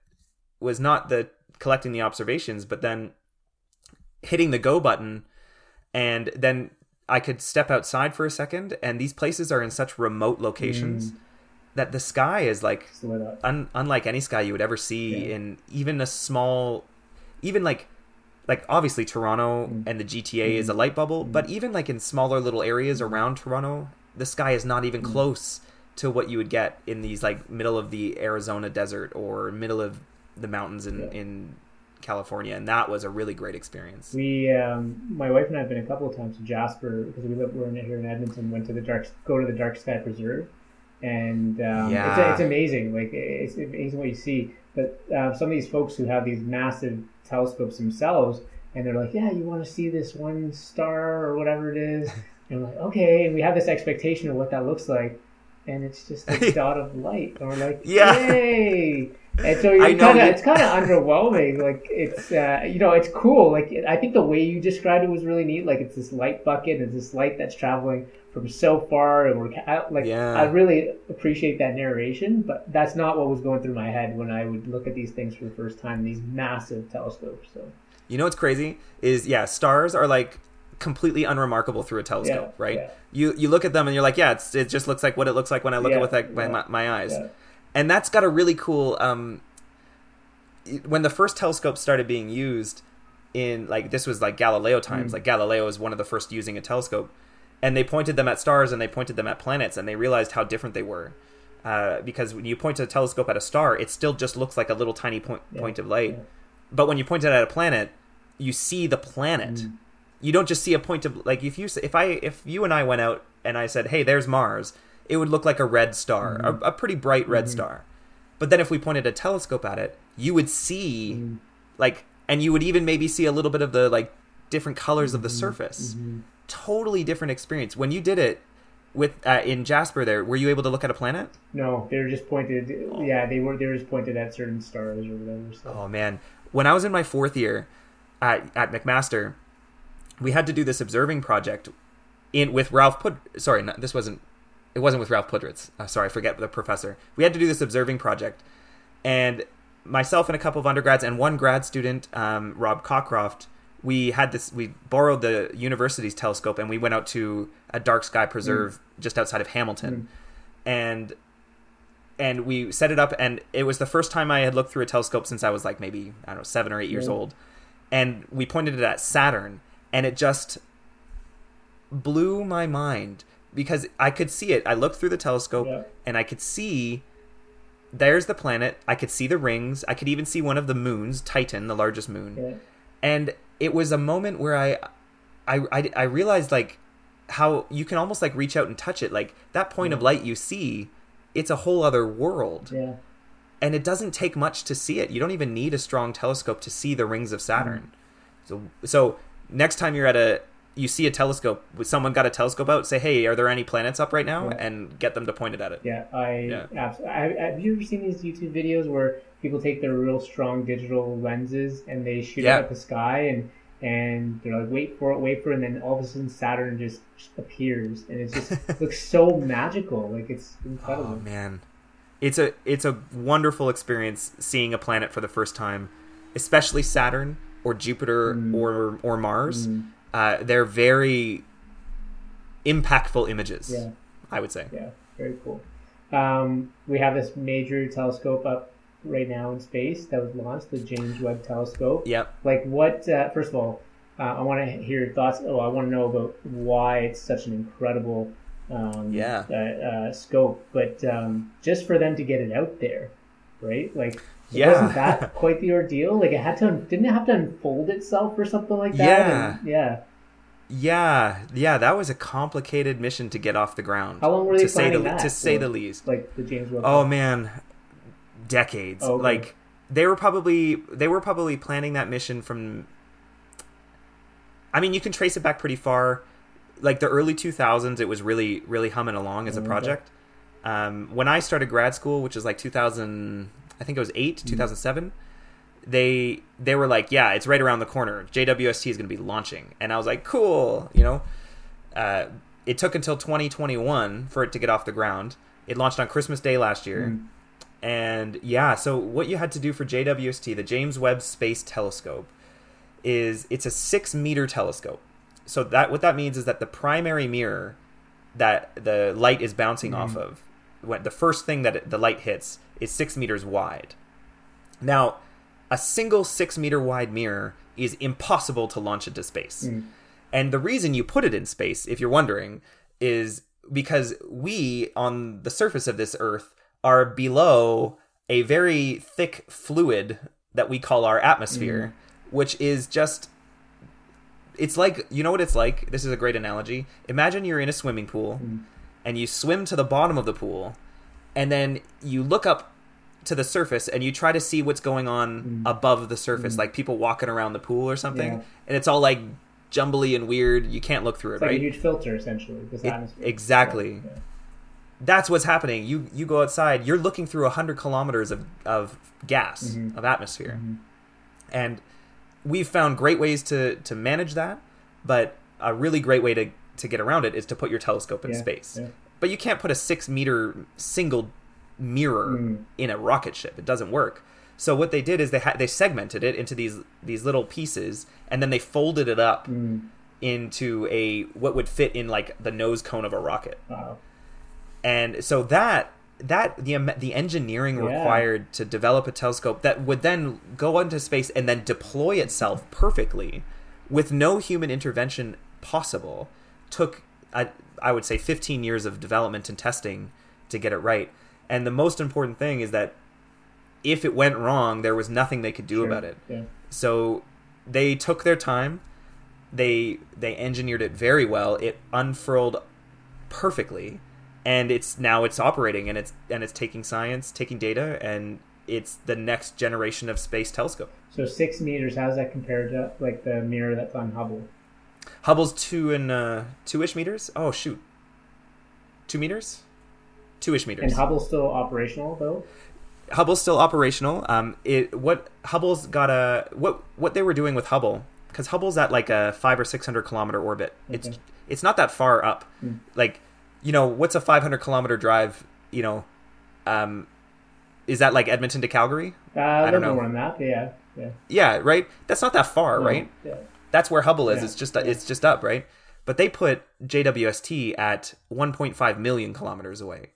was not the collecting the observations but then hitting the go button and then i could step outside for a second and these places are in such remote locations Mm. that the sky is like Just lit up. un- unlike any sky you would ever see Yeah. in even a small even like like obviously Toronto Mm. and the GTA is a light bubble but even like in smaller little areas around Toronto the sky is not even close to what you would get in these like middle of the Arizona desert or middle of the mountains in Yeah. in California and that was a really great experience We, um, my wife and I have been a couple of times to Jasper because we live we're in, here in Edmonton. Went to the dark, go to the Dark Sky Preserve, and um, Yeah. it's, it's amazing. Like it's amazing what you see. But uh, some of these folks who have these massive telescopes themselves, and they're like, "Yeah, you want to see this one star or whatever it is," and we're like, "Okay," and we have this expectation of what that looks like, and it's just a dot of light, and we're like, Yeah. "Yay!" And so you're kind of it's kind of underwhelming. Like it's uh, you know it's cool. Like I think the way you described it was really neat. Like it's this light bucket, it's this light that's traveling from so far, and we're I, like Yeah. I really appreciate that narration. But that's not what was going through my head when I would look at these things for the first time. These massive telescopes. So You know what's crazy is yeah, stars are like completely unremarkable through a telescope, Yeah, right? yeah. You you look at them and you're like, yeah, it's, it just looks like what it looks like when I look Yeah, at it with like my, my, my eyes, and that's got a really cool. Um, when the first telescope started being used in like this was like Galileo times, Mm. like Galileo was one of the first using a telescope, and they pointed them at stars and they pointed them at planets, and they realized how different they were. Uh, because when you point a telescope at a star, it still just looks like a little tiny point point of light. But when you point it at a planet, you see the planet. Mm. You don't just see a point of like if you if I if you and I went out and I said, "Hey, there's Mars," it would look like a red star, Mm-hmm. a, a pretty bright red star. But then if we pointed a telescope at it, you would see Mm. like and you would even maybe see a little bit of the like different colors of the Mm-hmm. surface. Totally different experience. When you did it with uh, in Jasper there, were you able to look at a planet? No, they were just pointed. Yeah, they were. They were just pointed at certain stars or whatever. So. Oh man, when I was in my fourth year at at McMaster, we had to do this observing project in with Ralph Pud. Sorry, no, this wasn't. It wasn't with Ralph Pudritz. Uh, sorry, I forget the professor. We had to do this observing project, and myself and a couple of undergrads and one grad student, um, Rob Cockcroft. We had this. We borrowed the university's telescope and we went out to a dark sky preserve just outside of Hamilton, and and we set it up and it was the first time i had looked through a telescope since i was like maybe i don't know seven or eight years Yeah. old and we pointed it at saturn and it just blew my mind because i could see it. I looked through the telescope Yeah. and i could see there's the planet. I could see the rings. I could even see one of the moons titan the largest moon. Yeah. and it was a moment where I, I i i realized like how you can almost like reach out and touch it. Like that point of light you see it's a whole other world. Yeah. and it doesn't take much to see it. You don't even need a strong telescope to see the rings of saturn. Mm-hmm. So so next time you're at a you see a telescope, someone got a telescope out, say, "Hey, are there any planets up right now?" And get them to point it at it. Yeah, I Yeah. absolutely. I, have you ever seen these YouTube videos where people take their real strong digital lenses and they shoot Yeah. it at the sky and and they're like, wait for it, wait for it, and then all of a sudden Saturn just appears and it just looks so magical. Like it's incredible. Oh man, it's a it's a wonderful experience seeing a planet for the first time, especially Saturn or Jupiter Mm. or or Mars. Mm, Uh, they're very impactful images. yeah, I would say. yeah, very cool. Um, we have this major telescope up right now in space that was launched, the James Webb Telescope. Yep. like what uh, first of all uh, i want to hear your thoughts oh i want to know about why it's such an incredible um, Yeah. uh, uh, scope but um, just for them to get it out there right like Yeah. wasn't that quite the ordeal like it had to didn't it have to unfold itself or something like that Yeah. And- yeah Yeah, yeah, that was a complicated mission to get off the ground. How long were they to say the planning that to say the least? like the james webb Oh man, decades. Oh, okay. Like they were probably they were probably planning that mission from. I mean, you can trace it back pretty far, like the early two thousands. It was really really humming along as a Okay. project. Um, when I started grad school, which is like two thousand, I think it was eight, two thousand seven. They they were like, yeah, it's right around the corner. JWST is going to be launching, and I was like, cool, you know. Uh, it took until 2021 for it to get off the ground. It launched on Christmas Day last year. Mm. And yeah, so what you had to do for JWST, the James Webb Space Telescope, is it's a six meter telescope. So that what that means is that the primary mirror that the light is bouncing Mhm. off of, when the first thing that it, the light hits, is six meters wide. Now, a single six meter wide mirror is impossible to launch into space. Mm. And the reason you put it in space, if you're wondering, is because we on the surface of this Earth are below a very thick fluid that we call our atmosphere, which is just. It's like, you know what it's like? This is a great analogy. Imagine you're in a swimming pool Mm. and you swim to the bottom of the pool, and then you look up to the surface and you try to see what's going on Mm. above the surface, Mm. like people walking around the pool or something, Yeah. and it's all like jumbly and weird. You can't look through it, it's like right? a huge filter essentially It- atmosphere exactly. Yeah. That's what's happening. You you go outside, you're looking through hundred kilometers of of gas Mhm. of atmosphere, Mhm. and we've found great ways to to manage that. But a really great way to to get around it is to put your telescope in Yeah, space. But you can't put a six meter single mirror Mm. in a rocket ship. It doesn't work. So what they did is they had they segmented it into these these little pieces, and then they folded it up Mm. into a what would fit in like the nose cone of a rocket. Wow. And so that that the the engineering Yeah. required to develop a telescope that would then go into space and then deploy itself perfectly with no human intervention possible took I, I would say 15 years of development and testing to get it right. And the most important thing is that if it went wrong, there was nothing they could do Sure. about it. Yeah. So they took their time. They they engineered it very well. It unfurled perfectly, and it's now it's operating and it's and it's taking science, taking data, and it's the next generation of space telescope. So six meters. How does that compare to like the mirror that's on Hubble? Hubble's two and uh, two-ish meters. Oh shoot, two meters, two-ish meters. And Hubble's still operational though. Hubble's still operational. Um, it what Hubble's got a what what they were doing with Hubble because Hubble's at like a five or six hundred kilometer orbit. It's Okay. it's not that far up. Hmm. Like you know what's a five hundred kilometer drive? You know, um, is that like Edmonton to Calgary? Uh, I don't know more on that. Yeah. Yeah. Yeah, right. That's not that far, No, right? Yeah. That's where Hubble is. Yeah, It's just it's just up, right? But they put JWST at 1.5 million kilometers away.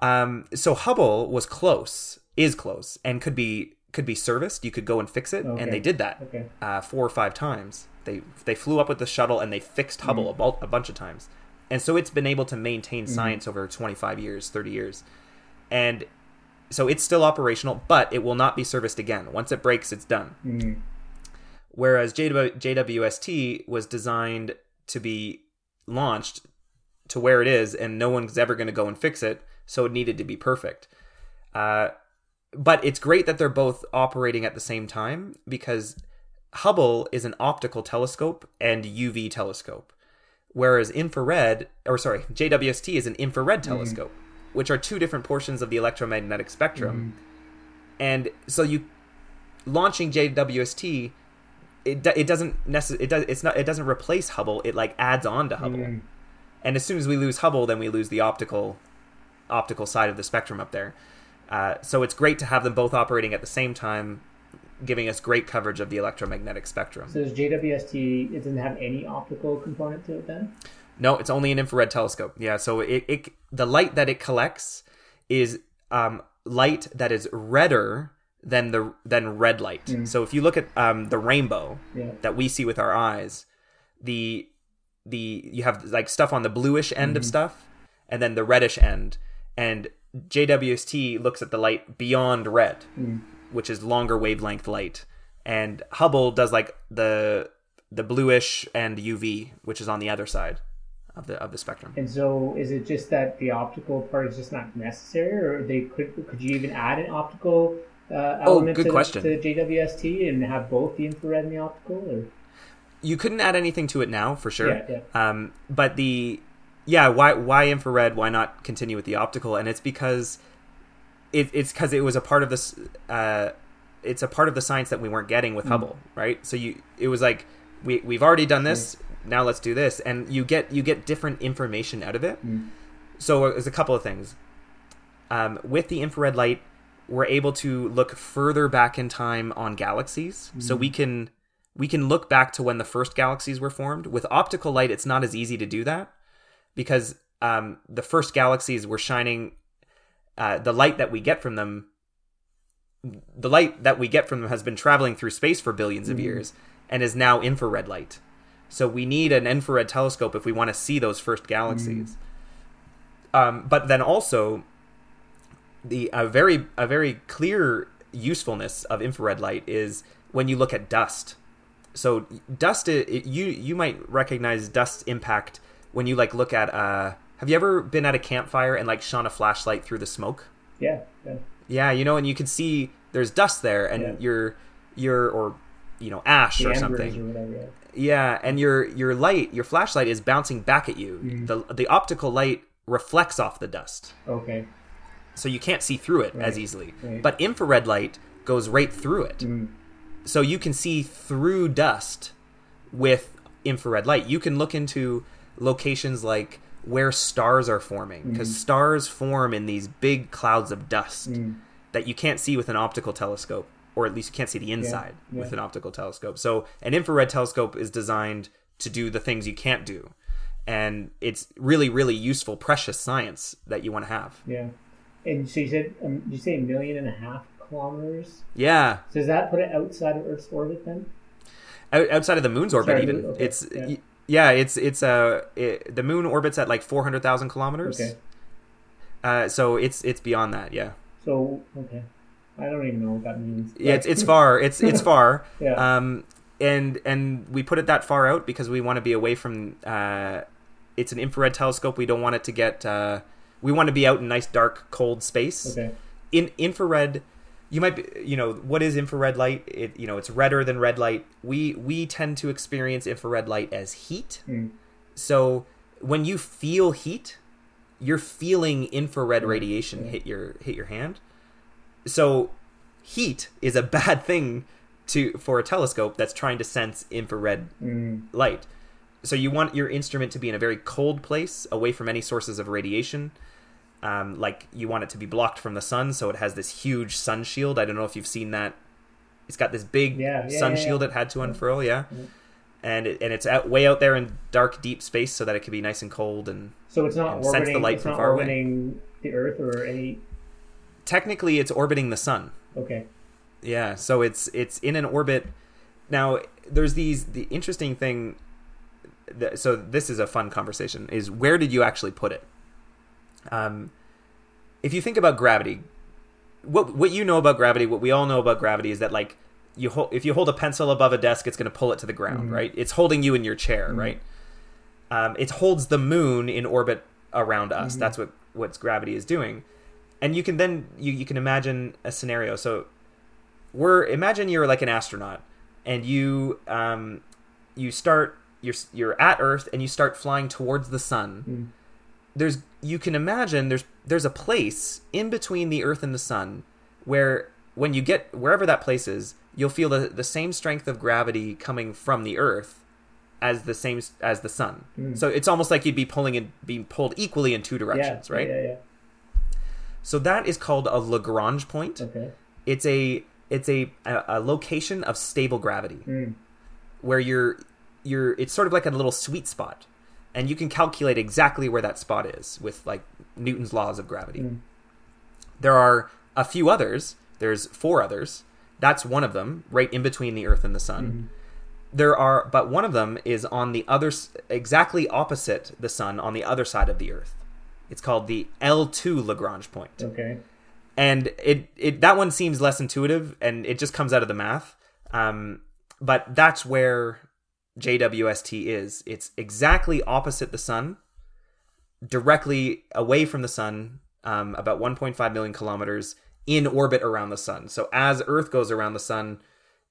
Um, so Hubble was close, is close, and could be could be serviced. You could go and fix it, Okay. and they did that Okay. uh, four or five times. They they flew up with the shuttle and they fixed Hubble Mm. a, a bunch of times, and so it's been able to maintain science over 25 years, 30 years, and so it's still operational, but it will not be serviced again. Once it breaks, it's done Mm. Whereas JW, JWST was designed to be launched to where it is, and no one's ever going to go and fix it, so it needed to be perfect. Uh, but it's great that they're both operating at the same time because Hubble is an optical telescope and UV telescope, whereas infrared, or sorry, JWST is an infrared telescope, which are two different portions of the electromagnetic spectrum. And so you launching JWST, it, it doesn't necessarily it does it's not it doesn't replace Hubble. It like adds on to Hubble. Mm. And as soon as we lose Hubble, then we lose the optical optical side of the spectrum up there. Uh, so it's great to have them both operating at the same time, giving us great coverage of the electromagnetic spectrum. So does JWST? It doesn't have any optical component to it then. No, it's only an infrared telescope. Yeah, so it, it the light that it collects is um, light that is redder than the than red light. Mm. So if you look at um, the rainbow Yeah. that we see with our eyes, the the you have like stuff on the bluish end of mm-hmm. stuff, and then the reddish end, and JWST looks at the light beyond red, mm. which is longer wavelength light, and Hubble does like the the bluish and UV, which is on the other side of the of the spectrum. And so, is it just that the optical part is just not necessary, or they could could you even add an optical uh, element good to, question. to JWST and have both the infrared and the optical? Or you couldn't add anything to it now for sure. Yeah, Um, but the yeah, why why infrared? Why not continue with the optical? And it's because it, it's because it was a part of this. Uh, it's a part of the science that we weren't getting with Hubble, right? So you it was like we we've already done this. Now let's do this, and you get you get different information out of it. So there's a couple of things. Um, with the infrared light, we're able to look further back in time on galaxies. So we can we can look back to when the first galaxies were formed. With optical light, it's not as easy to do that because um, the first galaxies were shining. Uh, the light that we get from them, the light that we get from them, has been traveling through space for 1000000000s of years and is now infrared light. So we need an infrared telescope if we want to see those first galaxies. Um, but then also, the a very a very clear usefulness of infrared light is when you look at dust. So dust, it, it- you you might recognize dust impact when you like look at. Uh, have you ever been at a campfire and like shone a flashlight through the smoke? yeah, yeah, Yeah, you know, and you can see there's dust there, and Yeah. you're you're or you know ash the or something. or whatever. Yeah. Yeah, and your your light, your flashlight is bouncing back at you. Mm-hmm. The the optical light reflects off the dust, Okay. So you can't see through it as easily. right. But infrared light goes right through it, Mm. so you can see through dust with infrared light. You can look into locations like where stars are forming because Mm-hmm. stars form in these big clouds of dust Mm. that you can't see with an optical telescope, or at least you can't see the inside yeah. with an optical telescope. So, an infrared telescope is designed to do the things you can't do. And it's really, really useful, precious science that you want to have. Yeah. And so you said, um, did you say a million and a half kilometers? Yeah. So does that put it outside of Earth's orbit then? Out, outside of the moon's orbit, Sorry, even. okay, It's. yeah. Yeah, it's it's uh it, the moon orbits at like four hundred thousand kilometers. Okay. Uh, so it's it's beyond that. Yeah, So okay, I don't even know what that means. yeah. It's it's far. It's it's far. Yeah. Um, and and we put it that far out because we want to be away from. Uh, it's an infrared telescope. We don't want it to get. Uh, we want to be out in nice, dark, cold space. Okay. In infrared, you might be. You know what is infrared light? It you know it's redder than red light. We we tend to experience infrared light as heat. Mm. So when you feel heat, you're feeling infrared radiation yeah. hit your hit your hand. So heat is a bad thing to for a telescope that's trying to sense infrared Mm. light. So you want your instrument to be in a very cold place, away from any sources of radiation. Um, like you want it to be blocked from the sun, so it has this huge sun shield. I don't know if you've seen that. It's got this big Yeah, yeah, sun yeah, shield it had to unfurl, yeah. Yeah. And it, and it's out way out there in dark, deep space, so that it can be nice and cold. And So it's not And sense the orbiting. light it's from not far away. orbiting the Earth or any. technically, it's orbiting the sun. Okay. Yeah, so it's it's in an orbit. Now, there's these the interesting thing. That, so this is a fun conversation. Is where did you actually put it? Um, if you think about gravity, what what you know about gravity, what we all know about gravity is that like you hold if you hold a pencil above a desk, it's going to pull it to the ground, Mhm. right? It's holding you in your chair, right? Um, it holds the moon in orbit around us. Mhm. That's what what gravity is doing, and you can then you you can imagine a scenario. So we're imagine you're like an astronaut and you um, you start you're you're at Earth and you start flying towards the sun. Mm. There's you can imagine there's there's a place in between the Earth and the sun where when you get wherever that place is, you'll feel the, the same strength of gravity coming from the Earth as the same as the sun. Mm. So it's almost like you'd be pulling in being pulled equally in two Yeah. directions, right? Yeah, yeah. So that is called a Lagrange point. Okay. It's a it's a, a, a location of stable gravity Mm. where you're you're it's sort of like a little sweet spot and you can calculate exactly where that spot is with like Newton's laws of gravity. Mm. There are a few others. There's four others. That's one of them, right in between the Earth and the Sun. Mhm. There are, but one of them is on the other, exactly opposite the Sun, on the other side of the Earth. It's called the L2 Lagrange point Okay. and it it that one seems less intuitive and it just comes out of the math um but that's where jwst is it's exactly opposite the sun directly away from the sun um, about 1.5 million kilometers in orbit around the sun so as earth goes around the sun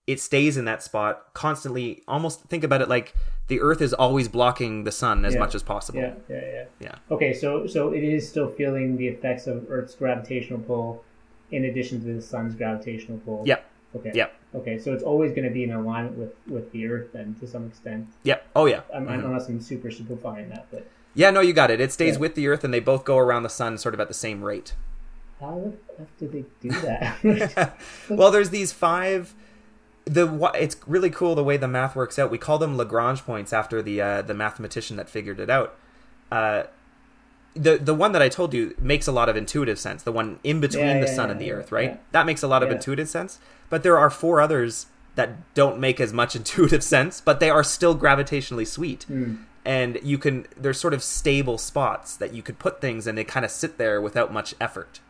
it stays in that spot constantly almost think about it like the earth is always blocking the sun as Yeah. much as possible Yeah, yeah, yeah. Yeah. Okay, so so it is still feeling the effects of Earth's gravitational pull, in addition to the Sun's gravitational pull. Yep. Okay. Yep. Okay, so it's always going to be in alignment with with the Earth, then, to some extent. yep oh yeah I'm, Mhm. Unless I'm super simplifying that, but Yeah, no, you got it. It stays Yeah. with the Earth, and they both go around the sun sort of at the same rate. how the f do they do that? well, there's these five. The it's really cool the way the math works out. We call them Lagrange points after the uh, the mathematician that figured it out. Uh, the the one that I told you makes a lot of intuitive sense. The one in between Yeah, the yeah, sun yeah, and the Earth, right? That makes a lot of intuitive sense. But there are four others that don't make as much intuitive sense, but they are still gravitationally sweet. Hmm. and you can there's sort of stable spots that you could put things and they kind of sit there without much effort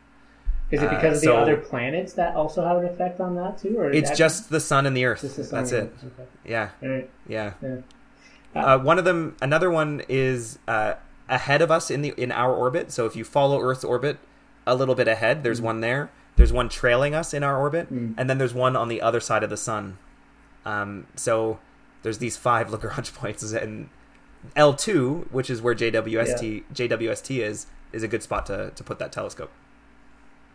Is it Uh, because of the so- other planets that also have an effect on that too, or it's just the sun and the earth the that's it Okay. yeah right. yeah Yeah. uh, one of them another one is uh, ahead of us in the in our orbit so if you follow earth's orbit a little bit ahead there's one there there's one trailing us in our orbit Mm. and then there's one on the other side of the sun um, so there's these five lagrange points and l2 which is where jwst jwst is is a good spot to, to put that telescope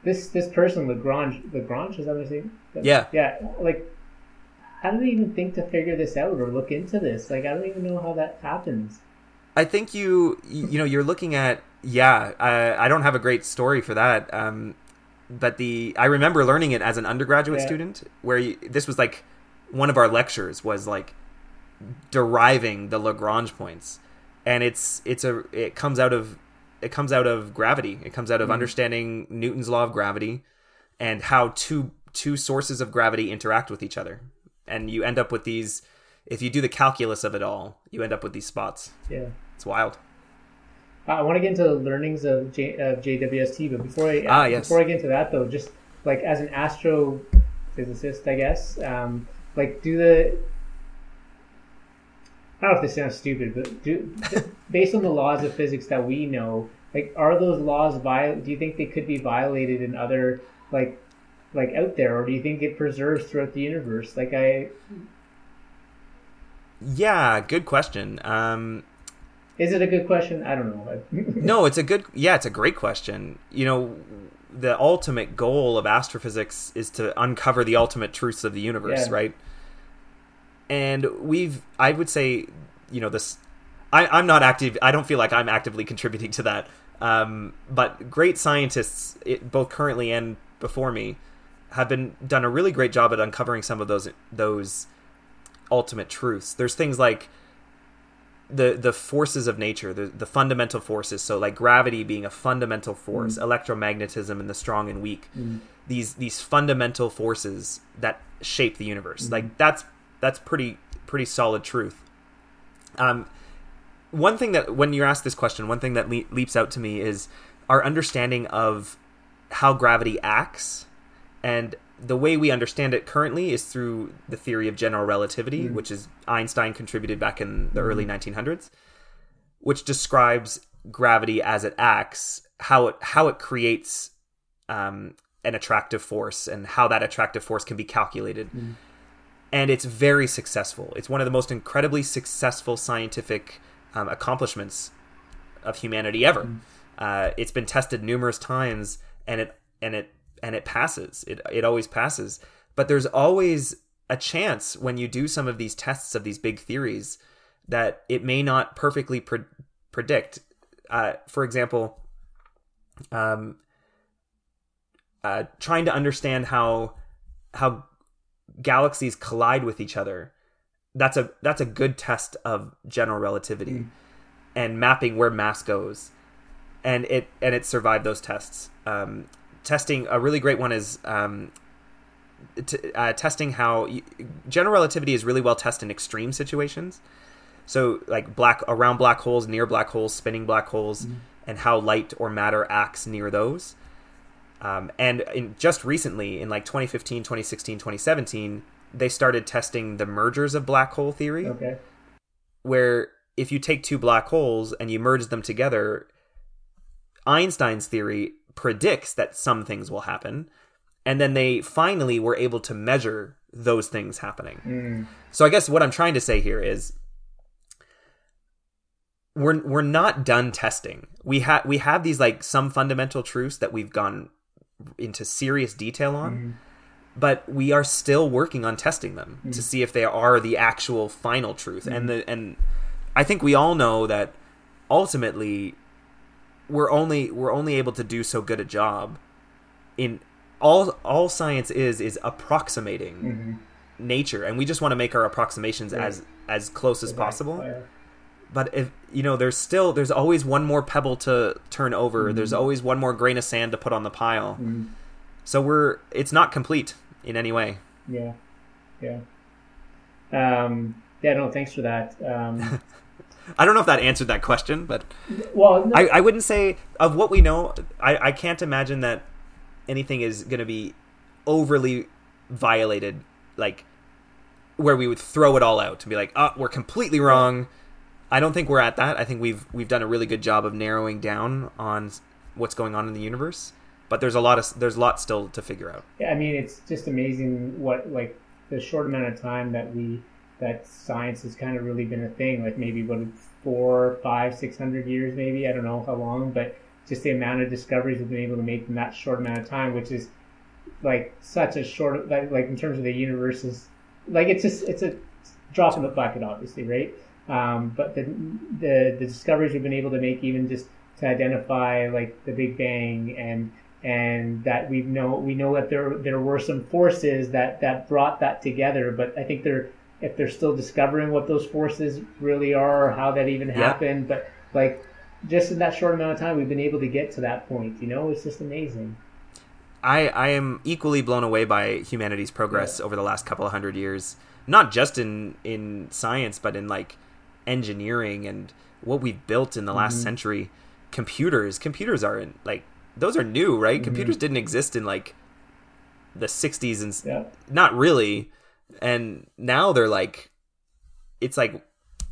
This this person Lagrange Lagrange is that what I'm? Yeah. Yeah. Like, how do they even think to figure this out or look into this? Like, I don't even know how that happens. I think you you know you're looking at yeah I, I don't have a great story for that um, but the I remember learning it as an undergraduate Yeah. student where you, this was like one of our lectures was like deriving the Lagrange points and it's it's a it comes out of it comes out of gravity it comes out of Mhm. understanding Newton's law of gravity and how two two sources of gravity interact with each other and you end up with these if you do the calculus of it all you end up with these spots Yeah. it's wild. I want to get into the learnings of, J, of JWST, but before I Ah, yes. before I get into that though, just like as an astrophysicist, I guess, um, like do the I don't know if this sounds stupid, but do based on the laws of physics that we know, like are those laws viol? Do you think they could be violated in other like like out there, or do you think it preserves throughout the universe? Like I Yeah, good question. Um, is it a good question? I don't know. no, it's a good. Yeah, it's a great question. You know, the ultimate goal of astrophysics is to uncover the ultimate truths of the universe, Yeah. right? And we've, I would say, you know, this. I, I'm not active. I don't feel like I'm actively contributing to that. Um, but great scientists, it, both currently and before me, have been done a really great job at uncovering some of those those ultimate truths. There's things like the the forces of nature, the the fundamental forces. So like gravity being a fundamental force, electromagnetism and the strong and weak. Mm. These these fundamental forces that shape the universe. Mhm. Like that's that's pretty pretty solid truth. Um, one thing that when you're asked this question, one thing that le- leaps out to me is our understanding of how gravity acts, and the way we understand it currently is through the theory of general relativity, Mm. which is Einstein contributed back in the Mhm. early 1900s, which describes gravity as it acts, how it how it creates um, an attractive force, and how that attractive force can be calculated. Mm. and it's very successful. It's one of the most incredibly successful scientific um, accomplishments of humanity ever. Mm. Uh, it's been tested numerous times, and it and it and it passes. It it always passes. But there's always a chance when you do some of these tests of these big theories that it may not perfectly pre- predict. Uh, for example, um, uh, trying to understand how how galaxies collide with each other. That's a that's a good test of general relativity mm. and mapping where mass goes, and it and it survived those tests. Um, testing a really great one is um, t- uh, testing how general relativity is really well tested in extreme situations. So like black around black holes, near black holes, spinning black holes, mm-hmm. and how light or matter acts near those. Um, and in, just recently, in like 2015, 2016, 2017, they started testing the mergers of black hole theory. Okay. Where if you take two black holes and you merge them together, Einstein's theory predicts that some things will happen, and then they finally were able to measure those things happening. Mm. So I guess what I'm trying to say here is we're we're not done testing. We have we have these like some fundamental truths that we've gone into serious detail on. Mm. But we are still working on testing them mm. to see if they are the actual final truth. And the and I think we all know that ultimately we're only we're only able to do so good a job in all all science is is approximating mm-hmm. nature and we just want to make our approximations yeah. as as close as possible but if you know there's still there's always one more pebble to turn over mm-hmm. there's always one more grain of sand to put on the pile mm-hmm. so we're it's not complete in any way yeah yeah um yeah no thanks for that um I don't know if that answered that question, but well, no. I, I wouldn't say of what we know. I, I can't imagine that anything is going to be overly violated, like where we would throw it all out and be like, "Oh, we're completely wrong." I don't think we're at that. I think we've we've done a really good job of narrowing down on what's going on in the universe, but there's a lot of there's a lot still to figure out. Yeah, I mean, it's just amazing what like the short amount of time that we that science has kind of really been a thing. Like maybe what four, five, six hundred years, maybe I don't know how long, but just the amount of discoveries we've been able to make in that short amount of time, which is like such a short, like, like in terms of the universe is like it's just it's a drop in the bucket, obviously, right? Um, but the, the the discoveries we've been able to make, even just to identify like the Big Bang and and that we know we know that there there were some forces that that brought that together, but I think they're if they're still discovering what those forces really are or how that even happened, yeah. but like just in that short amount of time, we've been able to get to that point. You know, it's just amazing. I I am equally blown away by humanity's progress yeah. over the last couple of hundred years. Not just in in science, but in like engineering and what we've built in the last mm-hmm. century. Computers, computers are in like those are new, right? Mm-hmm. Computers didn't exist in like the 60s and yeah. not really. And now they're like it's like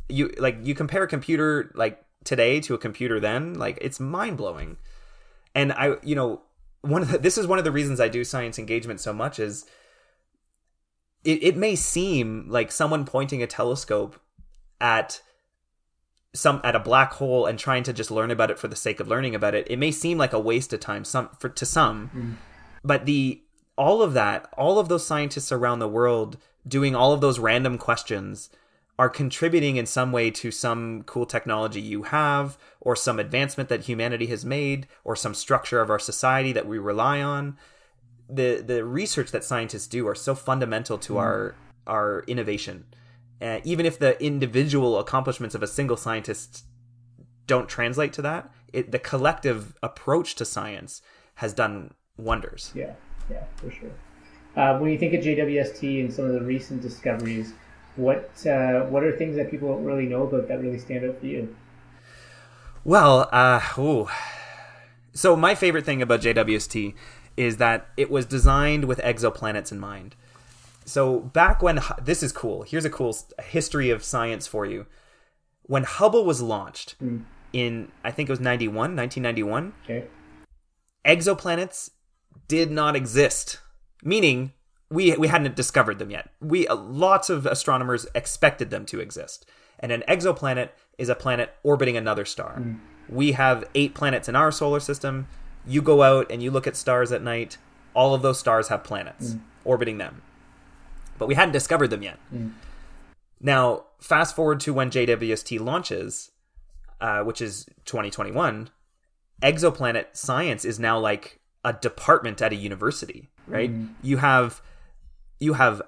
you like you compare a computer like today to a computer then, like it's mind blowing. And I, you know, one of the, this is one of the reasons I do science engagement so much is it, it may seem like someone pointing a telescope at some at a black hole and trying to just learn about it for the sake of learning about it. It may seem like a waste of time some for to some, mm. but the all of that, all of those scientists around the world doing all of those random questions are contributing in some way to some cool technology you have, or some advancement that humanity has made, or some structure of our society that we rely on. The the research that scientists do are so fundamental to mm. our our innovation. Uh, even if the individual accomplishments of a single scientist don't translate to that, it, the collective approach to science has done wonders. Yeah, yeah, for sure. Uh, when you think of JWST and some of the recent discoveries, what uh, what are things that people don't really know about that really stand out for you? Well, uh, ooh. so my favorite thing about JWST is that it was designed with exoplanets in mind. So back when this is cool. Here's a cool history of science for you. When Hubble was launched mm. in I think it was 91, 1991. Okay. Exoplanets did not exist. Meaning we we hadn't discovered them yet. We uh, lots of astronomers expected them to exist. And an exoplanet is a planet orbiting another star. We have eight planets in our solar system. You go out and you look at stars at night. All of those stars have planets orbiting them, but we hadn't discovered them yet. Now, fast forward to when JWST launches, uh, which is 2021. Exoplanet science is now like a department at a university, right? Mm-hmm. You have you have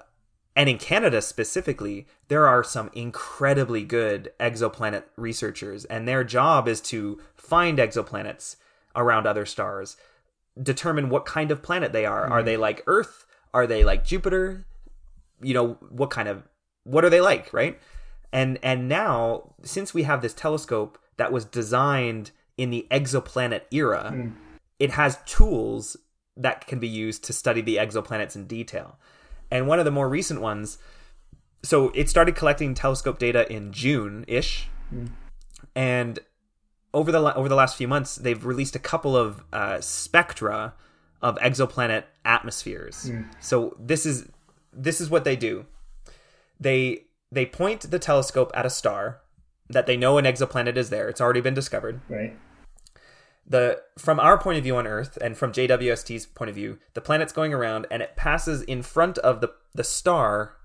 and in Canada specifically, there are some incredibly good exoplanet researchers, and their job is to find exoplanets around other stars, determine what kind of planet they are. Are mm-hmm. they like Earth? Are they like Jupiter? You know, what kind of what are they like, right? And and now, since we have this telescope that was designed in the exoplanet era, mm. it has tools that can be used to study the exoplanets in detail. And one of the more recent ones, so it started collecting telescope data in June ish, and over the over the last few months, they've released a couple of uh, spectra of exoplanet atmospheres. So this is this is what they do. They they point the telescope at a star that they know an exoplanet is there. It's already been discovered Right. The from our point of view on Earth and from JWST's point of view, the planet's going around and it passes in front of the the star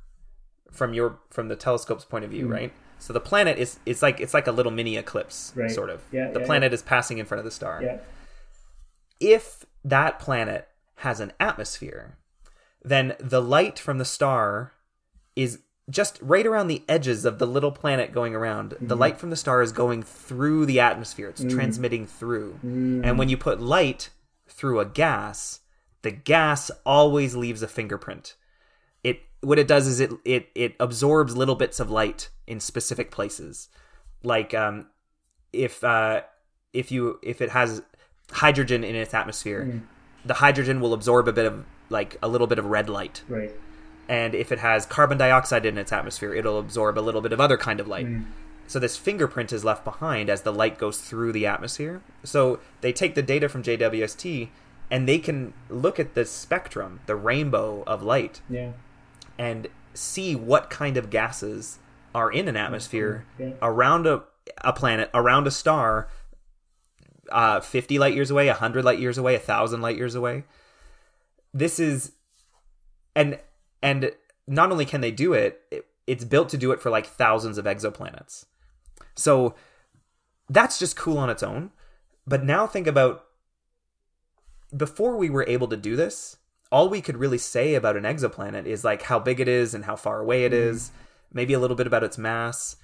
from your from the telescope's point of view, hmm. right? So the planet is it's like it's like a little mini eclipse, Right. sort of. Yeah, the yeah, planet is passing in front of the star. Yeah. If that planet has an atmosphere, then the light from the star is just right around the edges of the little planet going around. The Mm-hmm. light from the star is going through the atmosphere. It's transmitting through. Mm-hmm. And when you put light through a gas, the gas always leaves a fingerprint. It what it does is it it it absorbs little bits of light in specific places. Like um if uh if you if it has hydrogen in its atmosphere, the hydrogen will absorb a bit of like a little bit of red light Right. And if it has carbon dioxide in its atmosphere, it'll absorb a little bit of other kind of light. So this fingerprint is left behind as the light goes through the atmosphere. So they take the data from JWST and they can look at the spectrum, the rainbow of light, Yeah. and see what kind of gases are in an atmosphere Yeah. around a, a planet, around a star, uh, 50 light years away, 100 light years away, 1,000 light years away. This is, and, and not only can they do it, it, it's built to do it for like thousands of exoplanets. So that's just cool on its own. But now think about before we were able to do this, all we could really say about an exoplanet is like how big it is and how far away it mm-hmm. is, maybe a little bit about its mass.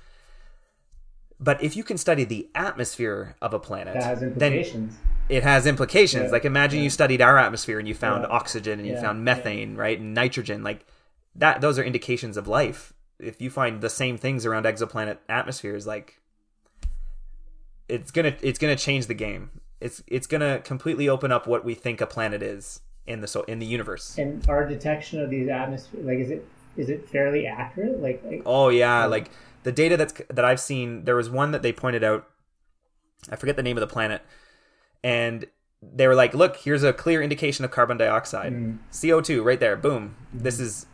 But if you can study the atmosphere of a planet, That has then implications. It has implications. Yeah, Like imagine you studied our atmosphere and you found Yeah. oxygen and you Yeah, found yeah. methane, right? And nitrogen. Like that those are indications of life. If you find the same things around exoplanet atmospheres, like it's gonna it's gonna change the game. It's it's gonna completely open up what we think a planet is in the so in the universe. And our detection of these atmosphere, like, is it is it fairly accurate? Like, like Oh yeah, like the data that's that I've seen. There was one that they pointed out. I forget the name of the planet, and they were like, "Look, here's a clear indication of carbon dioxide, CO two, right there. Boom. This is,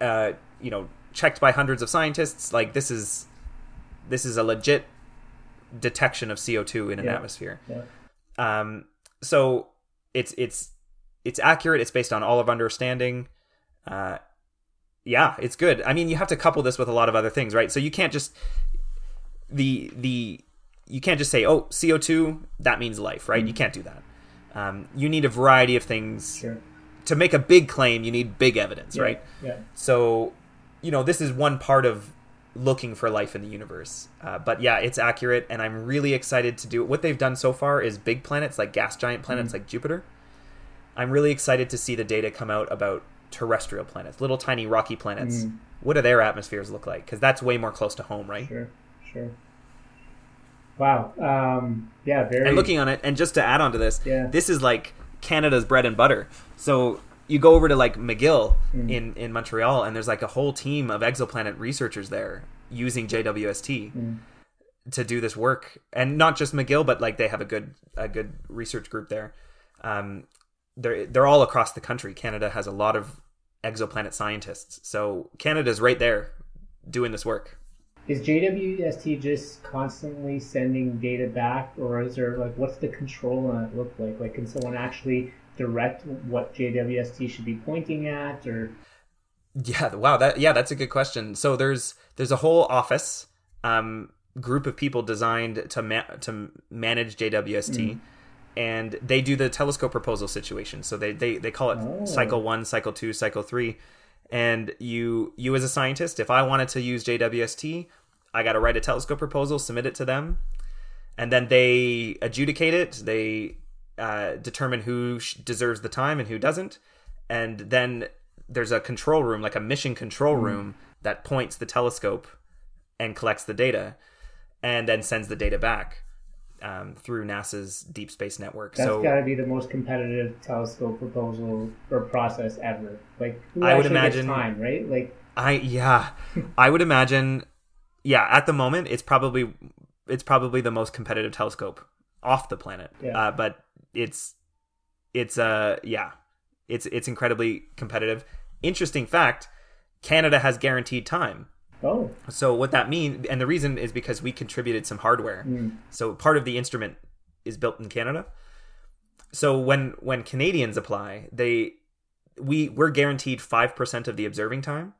uh, you know, checked by hundreds of scientists. Like this is, this is a legit detection of CO two in an Yeah. atmosphere. yeah. Um, so it's it's it's accurate. It's based on all of understanding. Uh, yeah, it's good. I mean, you have to couple this with a lot of other things, right? So you can't just the the you can't just say, oh, CO two that means life, right? You can't do that. Um, you need a variety of things sure. to make a big claim. You need big evidence, Yeah, right? Yeah. So, you know, this is one part of looking for life in the universe. Uh, but yeah, it's accurate, and I'm really excited to do it. What they've done so far is big planets, like gas giant planets like Jupiter. I'm really excited to see the data come out about terrestrial planets, little tiny rocky planets. What do their atmospheres look like? Because that's way more close to home, right? Sure. Sure. Wow. Um, yeah. Very. And looking on it, and just to add on to this, Yeah. this is like Canada's bread and butter. So you go over to like McGill Hmm. in in Montreal, and there's like a whole team of exoplanet researchers there using JWST Hmm. to do this work, and not just McGill, but like they have a good a good research group there. Um, they're they're all across the country. Canada has a lot of exoplanet scientists. So Canada's right there doing this work. Is JWST just constantly sending data back, or is there like what's the control on it look like? Like, can someone actually direct what JWST should be pointing at, or? Yeah, wow, that yeah, that's a good question. So there's there's a whole office um, group of people designed to ma- to manage JWST. Mm. And they do the telescope proposal situation. So they, they, they call it oh. cycle one, cycle two, cycle three and you you as a scientist if i wanted to use jwst i got to write a telescope proposal submit it to them and then they adjudicate it they uh, determine who deserves the time and who doesn't and then there's a control room like a mission control mm. room that points the telescope and collects the data and then sends the data back um, through NASA's Deep Space Network. That's so, got to be the most competitive telescope proposal or process ever. Like, I would imagine time, right? Like, I yeah, I would imagine. Yeah, at the moment, it's probably it's probably the most competitive telescope off the planet. Yeah. Uh, but it's it's uh yeah, it's it's incredibly competitive. Interesting fact: Canada has guaranteed time. Oh. So what that means, and the reason is because we contributed some hardware. Mm. So part of the instrument is built in Canada. So when when Canadians apply, they we we're guaranteed five percent of the observing time.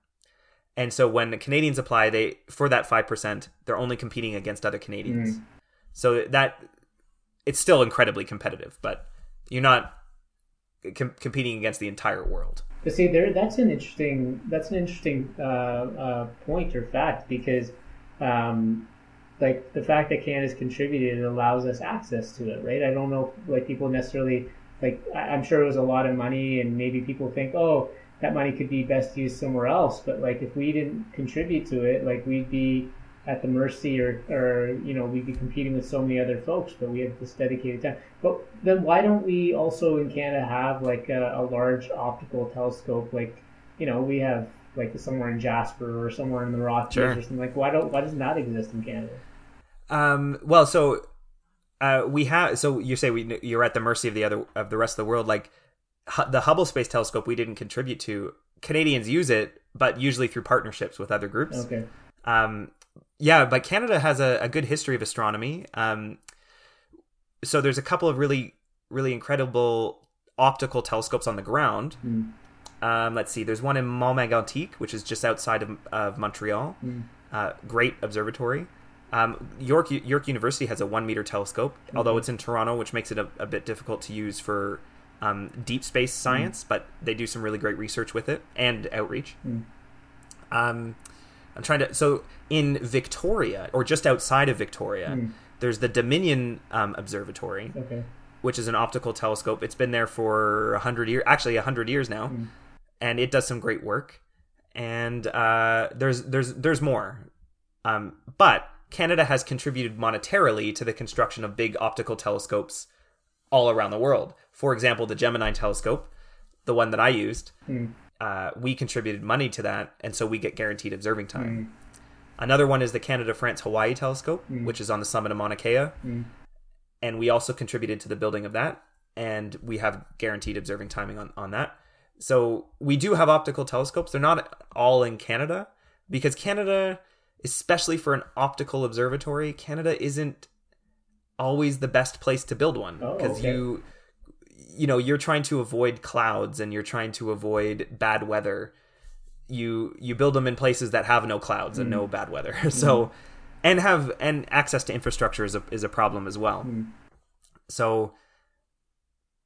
And so when the Canadians apply, they for that five percent, they're only competing against other Canadians. Mm. So that it's still incredibly competitive, but you're not com- competing against the entire world. But see, there that's an interesting that's an interesting uh, uh, point or fact because, um, like the fact that Canada's contributed allows us access to it, right? I don't know like people necessarily like I'm sure it was a lot of money, and maybe people think, oh, that money could be best used somewhere else. But like if we didn't contribute to it, like we'd be at the mercy or, or you know we'd be competing with so many other folks but we have this dedicated time but then why don't we also in canada have like a, a large optical telescope? Like you know we have like somewhere in jasper or somewhere in the rockies sure. or something. Like why don't why doesn't that exist in canada? Um well so uh, we have so you say we you're at the mercy of the other of the rest of the world. Like the hubble space telescope we didn't contribute to. Canadians use it but usually through partnerships with other groups. Okay. Um, yeah, but Canada has a, a good history of astronomy. Um, so there's a couple of really, really incredible optical telescopes on the ground. Mm. Um, let's see. There's one in Mont-Mégantic, which is just outside of, of Montreal. Mm. Uh, great observatory. Um, York York University has a one meter telescope, mm-hmm. although it's in Toronto, which makes it a, a bit difficult to use for um, deep space science. Mm. But they do some really great research with it and outreach. Mm. Um, I'm trying to. So in Victoria, or just outside of Victoria, mm. there's the Dominion um, Observatory, okay. which is an optical telescope. It's been there for a hundred years, actually a hundred years now, mm. and it does some great work. And uh, there's there's there's more, um, but Canada has contributed monetarily to the construction of big optical telescopes all around the world. For example, the Gemini telescope, the one that I used. Mm uh, we contributed money to that, and so we get guaranteed observing time. Mm. Another one is the Canada France Hawaii telescope, mm. which is on the summit of Mauna Kea, mm. and we also contributed to the building of that, and we have guaranteed observing timing on on that. So we do have optical telescopes. They're not all in Canada because Canada, especially for an optical observatory, Canada isn't always the best place to build one because oh, okay. you you know you're trying to avoid clouds and you're trying to avoid bad weather you you build them in places that have no clouds and no mm. bad weather so mm. and have and access to infrastructure is a, is a problem as well mm. so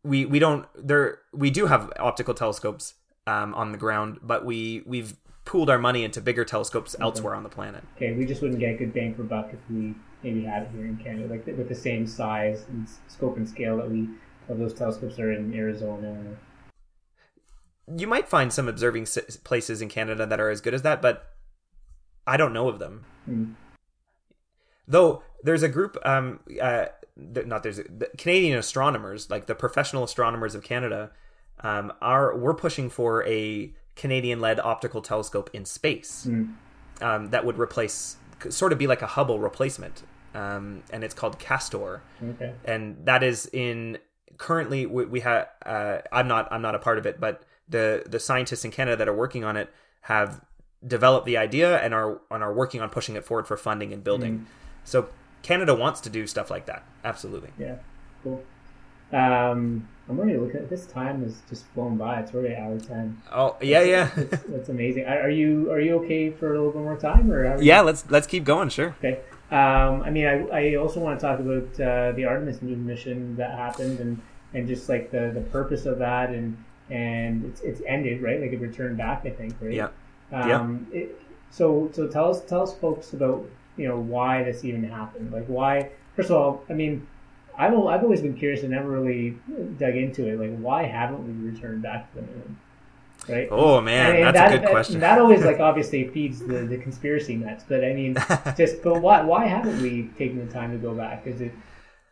we we don't there we do have optical telescopes um, on the ground but we we've pooled our money into bigger telescopes okay. elsewhere on the planet okay we just wouldn't get a good bang for buck if we maybe had it here in canada like with the same size and scope and scale that we of those telescopes are in Arizona. You might find some observing places in Canada that are as good as that, but I don't know of them. Mm. Though there's a group, um, uh, not there's the Canadian astronomers, like the professional astronomers of Canada, um, are we're pushing for a Canadian-led optical telescope in space mm. um, that would replace, sort of be like a Hubble replacement, um, and it's called Castor, okay. and that is in currently we, we have uh, i'm not i'm not a part of it but the the scientists in Canada that are working on it have developed the idea and are and are working on pushing it forward for funding and building. Mm. So Canada wants to do stuff like that. Absolutely. Yeah, cool. Um, I'm already looking at this time has just flown by. It's already hour ten. Oh yeah, yeah, That's, that's amazing. Are you are you okay for a little bit more time or? yeah. Let's let's keep going. Sure. Okay. Um, I mean, I, I also want to talk about uh, the Artemis mission that happened and, and just like the, the purpose of that and and it's, it's ended right? Like it returned back I think right? Yeah. um, it, so so tell us tell us folks about you know why this even happened. Like why first of all I mean I've I've always been curious and never really dug into it. Like why haven't we returned back to the moon right Oh man, and, and that's that, a good that- question. That always like obviously feeds the, the conspiracy nuts. But I mean, just but why why haven't we taken the time to go back? Is it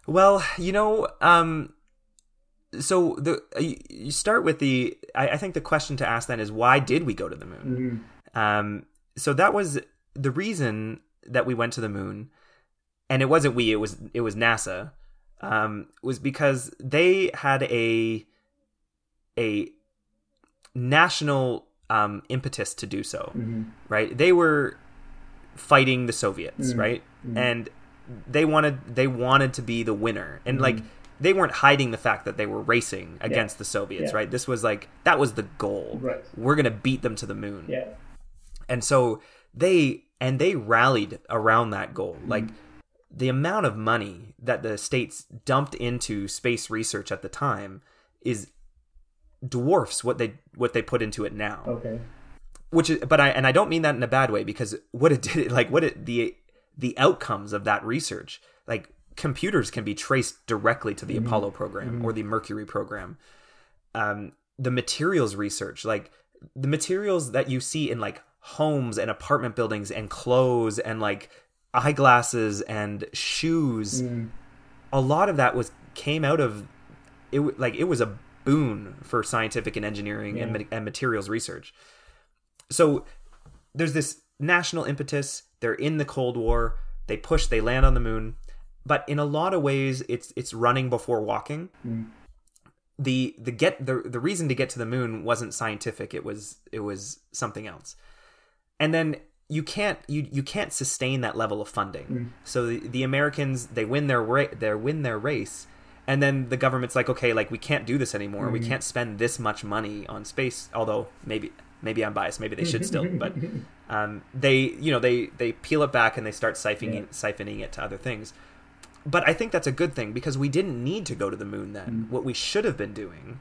Well, you know, um, so the uh, you start with the. I, I think the question to ask then is why did we go to the moon? mhm, Um, so that was the reason that we went to the moon, and it wasn't we. It was it was NASA. Um, was because they had a a national um, impetus to do so. mhm, Right? They were fighting the Soviets, Mhm. right? mhm, and they wanted they wanted to be the winner and like Mhm. they weren't hiding the fact that they were racing against the soviets Yeah. right this was like that was the goal Right. we're gonna beat them to the moon yeah, and so they and they rallied around that goal Mm-hmm. like the amount of money that the states dumped into space research at the time is dwarfs what they what they put into it now. Okay, which is but i and i don't mean that in a bad way because what it did like what it the the outcomes of that research like computers can be traced directly to the apollo program or the mercury program. Um the materials research like the materials that you see in like homes and apartment buildings and clothes and like eyeglasses and shoes mm, a lot of that was came out of it like it was a boon for scientific and engineering and, Yeah. ma- and materials research. So there's this national impetus. They're in the cold war. They push they land on the moon. But in a lot of ways it's it's running before walking. Mm, the the get the the reason to get to the moon wasn't scientific. It was it was something else. And then you can't you you can't sustain that level of funding. Mm. so the, the americans they win their ra- they win their race and then the government's like okay like we can't do this anymore we Mhm. can't spend this much money on space although maybe maybe i'm biased maybe they should still but um, they you know they they peel it back and they start siphoning Yeah. it, siphoning it to other things but i think that's a good thing because we didn't need to go to the moon then Mm. what we should have been doing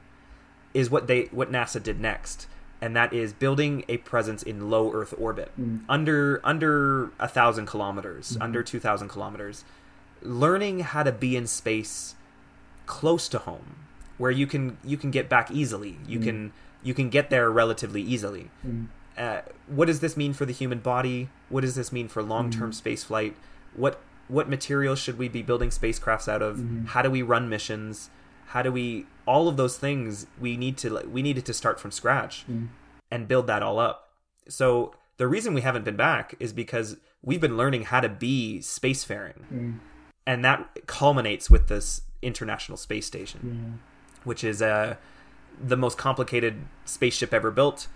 is what they what nasa did next and that is building a presence in low earth orbit mm, under under a thousand kilometers Mhm. under 2000 kilometers learning how to be in space close to home where you can you can get back easily you Mhm. can you can get there relatively easily mm, uh, what does this mean for the human body? What does this mean for long-term Mhm. space flight? What what materials should we be building spacecrafts out of? Mhm. How do we run missions? How do we all of those things we need to we needed to start from scratch mm, and build that all up. So the reason we haven't been back is because we've been learning how to be spacefaring, mm, and that culminates with this International Space Station yeah, which is uh, the most complicated spaceship ever built.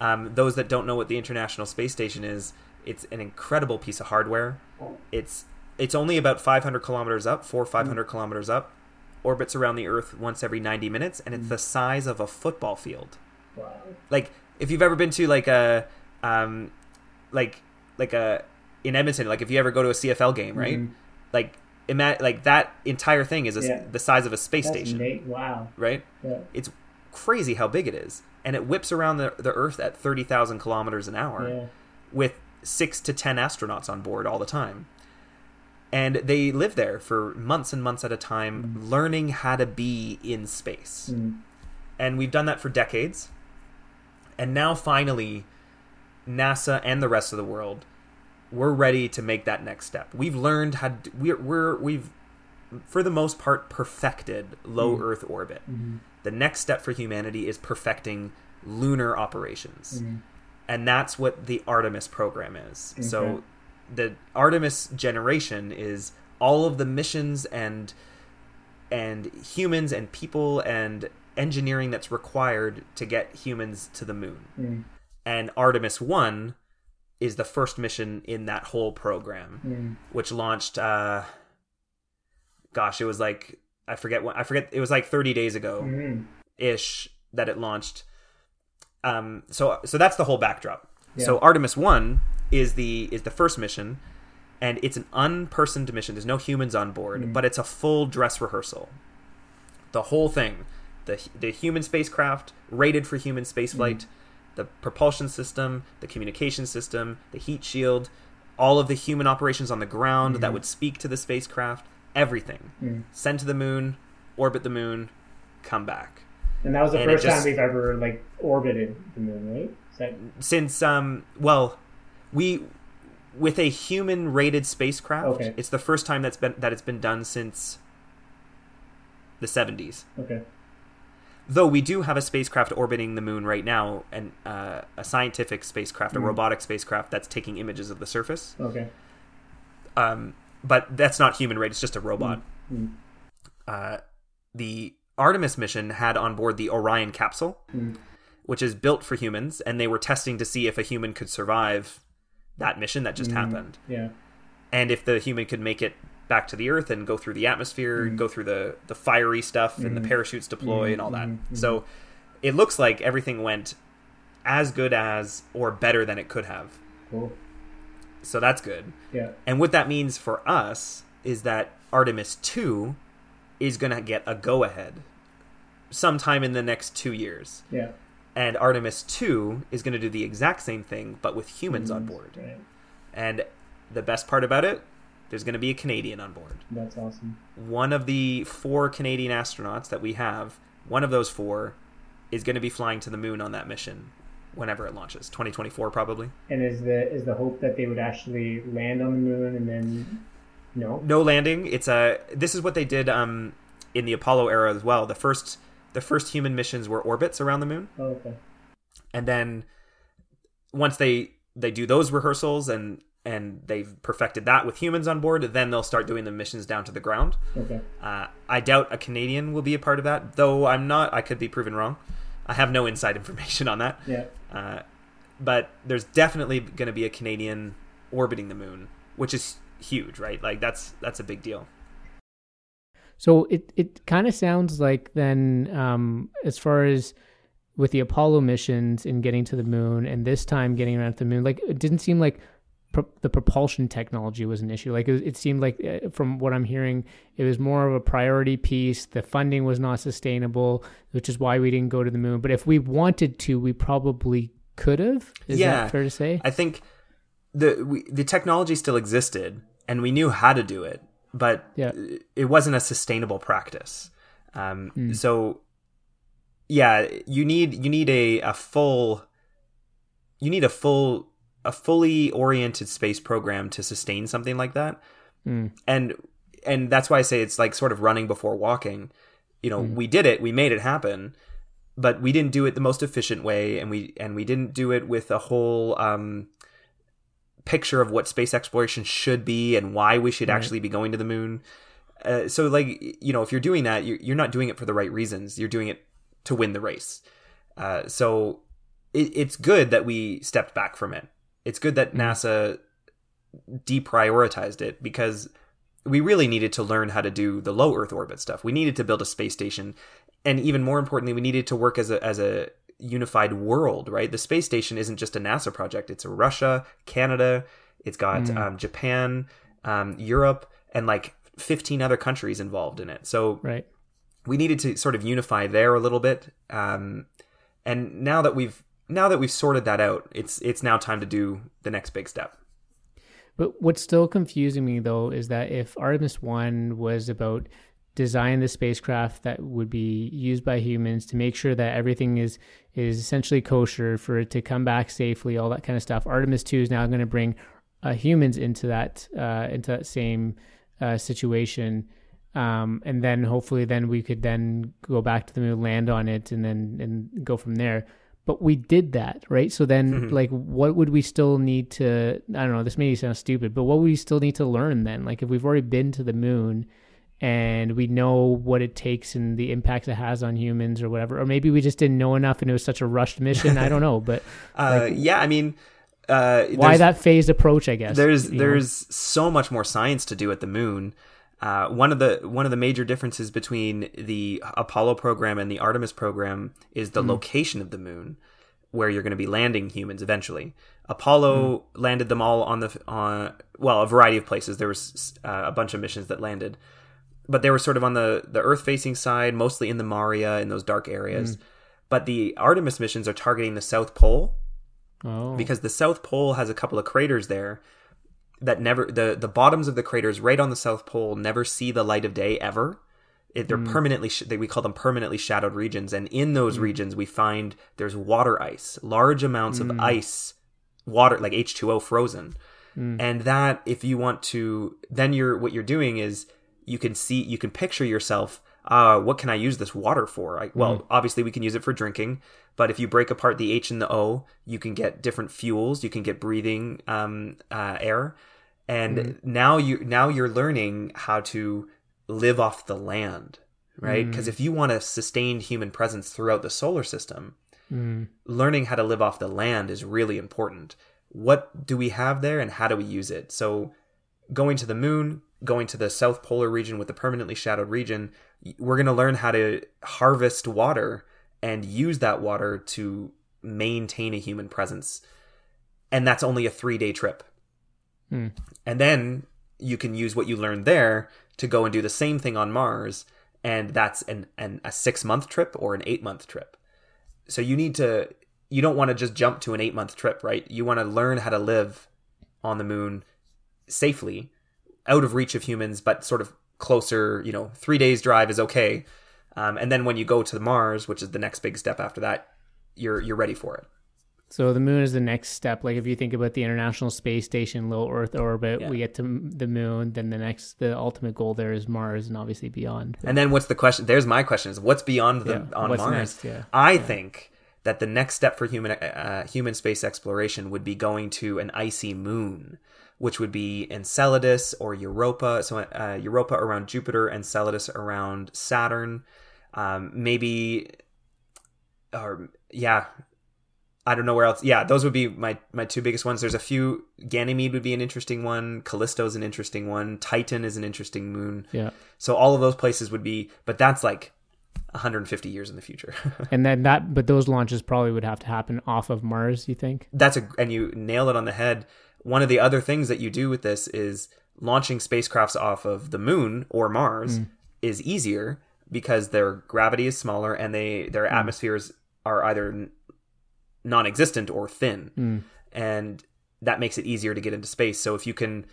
Um, those that don't know what the International Space Station is, it's an incredible piece of hardware. It's it's only about 500 kilometers up, four 500 kilometers up, orbits around the Earth once every 90 minutes, and it's the size of a football field. wow, Like if you've ever been to like a um, like like a in Edmonton, like if you ever go to a CFL game, right? Mhm. Like ima- like that entire thing is a, Yeah. the size of a space That's station, neat. Wow, right? yeah, it's crazy how big it is. And it whips around the, the earth at 30,000 kilometers an hour yeah, with 6 to 10 astronauts on board all the time. And they live there for months and months at a time learning how to be in space. Mm, and we've done that for decades. And now finally NASA and the rest of the world we're ready to make that next step we've learned how to, we're, we're we've for the most part perfected low Mm. earth orbit mm, the next step for humanity is perfecting lunar operations mm, and that's what the artemis program is Okay. so the artemis generation is all of the missions and and humans and people and engineering that's required to get humans to the moon. Mm. And Artemis 1 is the first mission in that whole program, Mm. which launched uh gosh, it was like I forget when I forget it was like 30 days ago Mm. ish that it launched. Um so so that's the whole backdrop. So Artemis 1 is the is the first mission and it's an unpersoned mission. There's no humans on board, Mm. but it's a full dress rehearsal. The whole thing, the the human spacecraft rated for human spaceflight, the propulsion system, the communication system, the heat shield, all of the human operations on the ground that would speak to the spacecraft, everything. Mm. Send to the moon, orbit the moon, come back. And that was the And first just- time we've ever like orbited the moon, right? That Since um well, we with a human rated spacecraft, Okay. it's the first time that's been that it's been done since the 70s. okay? Though we do have a spacecraft orbiting the moon right now, and uh, a scientific spacecraft, a Mm. robotic spacecraft that's taking images of the surface. Okay. Um, but that's not human right? it's just a robot. Mm. Uh, the Artemis mission had on board the Orion capsule, Mm. which is built for humans, and they were testing to see if a human could survive that mission that just happened, Yeah. and if the human could make it back to the Earth and go through the atmosphere, Mm. go through the the fiery stuff, and the Mhm. parachutes deploy, and all that. mhm, mhm. So it looks like everything went as good as or better than it could have. Cool. So that's good. Yeah. And what that means for us is that Artemis 2 is going to get a go ahead sometime in the next two years. Yeah. And Artemis 2 is going to do the exact same thing, but with humans on board. Right. And the best part about it, there's going to be a Canadian on board. That's awesome. One of the four Canadian astronauts that we have, one of those four, is going to be flying to the moon on that mission whenever it launches 2024 probably And is the is the hope that they would actually land on the moon and then no? no landing it's a this is what they did um in the apollo era as well the first the first human missions were orbits around the moon Oh, okay. and then once they they do those rehearsals and and they've perfected that with humans on board then they'll start doing the missions down to the ground. Okay. uh, i doubt a canadian will be a part of that though i'm not i could be proven wrong. I have no inside information on that. Yeah. uh, but there's definitely going to be a canadian orbiting the moon which is huge right? Like that's that's a big deal. So it it kind of sounds like then, um, as far as with the Apollo missions and getting to the moon, and this time getting around to the moon, like it didn't seem like pro- the propulsion technology was an issue. Like it, it seemed like, uh, from what I'm hearing, it was more of a priority piece. The funding was not sustainable, which is why we didn't go to the moon. But if we wanted to, we probably could have. Is Yeah. that fair to say? I think the we, the technology still existed and we knew how to do it, but Yeah. it wasn't a sustainable practice. Um, So, yeah, you need you need a, a full you need a full a fully oriented space program to sustain something like that, Mm. and and that's why I say it's like sort of running before walking. You know, we did it, we made it happen, but we didn't do it the most efficient way, and we and we didn't do it with a whole um, picture of what space exploration should be and why we should Right. actually be going to the moon. Uh, so, like you know, if you're doing that, you're, you're not doing it for the right reasons. You're doing it to win the race. Uh, so, it, it's good that we stepped back from it. It's good that NASA deprioritized it because we really needed to learn how to do the low Earth orbit stuff. We needed to build a space station, and even more importantly, we needed to work as a as a unified world. Right, the space station isn't just a NASA project; it's a Russia, Canada, it's got Mm. um, Japan, um, Europe, and like fifteen other countries involved in it. So Right. we needed to sort of unify there a little bit. Um, and now that we've now that we've sorted that out, it's it's now time to do the next big step. But what's still confusing me though is that if Artemis 1 was about design the spacecraft that would be used by humans to make sure that everything is is essentially kosher for it to come back safely, all that kind of stuff. Artemis 2 is now going to bring uh, humans into that uh, into that same uh, situation. Um, and then hopefully then we could then go back to the moon, land on it, and then and go from there. But we did that, right? So then, Mhm. like, what would we still need to? I don't know. This may sound stupid, but what would we still need to learn then? Like, if we've already been to the moon, and we know what it takes and the impact it has on humans or whatever or maybe we just didn't know enough and it was such a rushed mission i don't know but uh, like, yeah i mean uh, why that phased approach i guess there's there's know? so much more science to do at the moon uh, one of the one of the major differences between the apollo program and the artemis program is the mm. location of the moon where you're going to be landing humans eventually apollo mm. landed them all on the on well a variety of places there was uh, a bunch of missions that landed but they were sort of on the the Earth facing side, mostly in the Maria in those dark areas. Mm. But the Artemis missions are targeting the South Pole oh. because the South Pole has a couple of craters there that never the the bottoms of the craters right on the South Pole never see the light of day ever. It, they're mm. permanently sh- they, we call them permanently shadowed regions, and in those mm. regions we find there's water ice, large amounts of mm. ice, water like H two O frozen, mm. and that if you want to, then you're what you're doing is you can see you can picture yourself uh, what can I use this water for? I, well, mm. obviously we can use it for drinking, but if you break apart the H and the O, you can get different fuels. You can get breathing um, uh, air, and mm. now you now you're learning how to live off the land, right? Because mm. if you want a sustained human presence throughout the solar system, mm. learning how to live off the land is really important. What do we have there, and how do we use it? So, going to the moon, going to the south polar region with the permanently shadowed region, we're going to learn how to harvest water and use that water to maintain a human presence. And that's only a three day trip. And then you can use what you learned there to go and do the same thing on Mars. And that's an, an a six month trip or an eight month trip. So you need to, you don't want to just jump to an eight month trip, right? You want to learn how to live on the moon safely out of reach of humans, but sort of closer. You know, three days drive is okay. Um, and then when you go to Mars, which is the next big step after that, you're you're ready for it. So the moon is the next step. Like if you think about the International Space Station, low Earth orbit, yeah. we get to the moon. Then the next, the ultimate goal there is Mars, and obviously beyond. And then what's the question? There's my question: Is what's beyond the yeah. on what's Mars? Next? Yeah. I yeah. think that the next step for human uh, human space exploration would be going to an icy moon which would be Enceladus or Europa. So uh, Europa around Jupiter, Enceladus around Saturn. Um, maybe, or yeah, I don't know where else. Yeah, those would be my my two biggest ones. There's a few. Ganymede would be an interesting one. Callisto is an interesting one. Titan is an interesting moon. Yeah. So all of those places would be, but that's like 150 years in the future. and then that, but those launches probably would have to happen off of Mars. You think? That's a, and you nail it on the head one of the other things that you do with this is launching spacecrafts off of the moon or Mars mm. is easier because their gravity is smaller and they their mm. atmospheres are either non-existent or thin. Mm. And that makes it easier to get into space. So if you can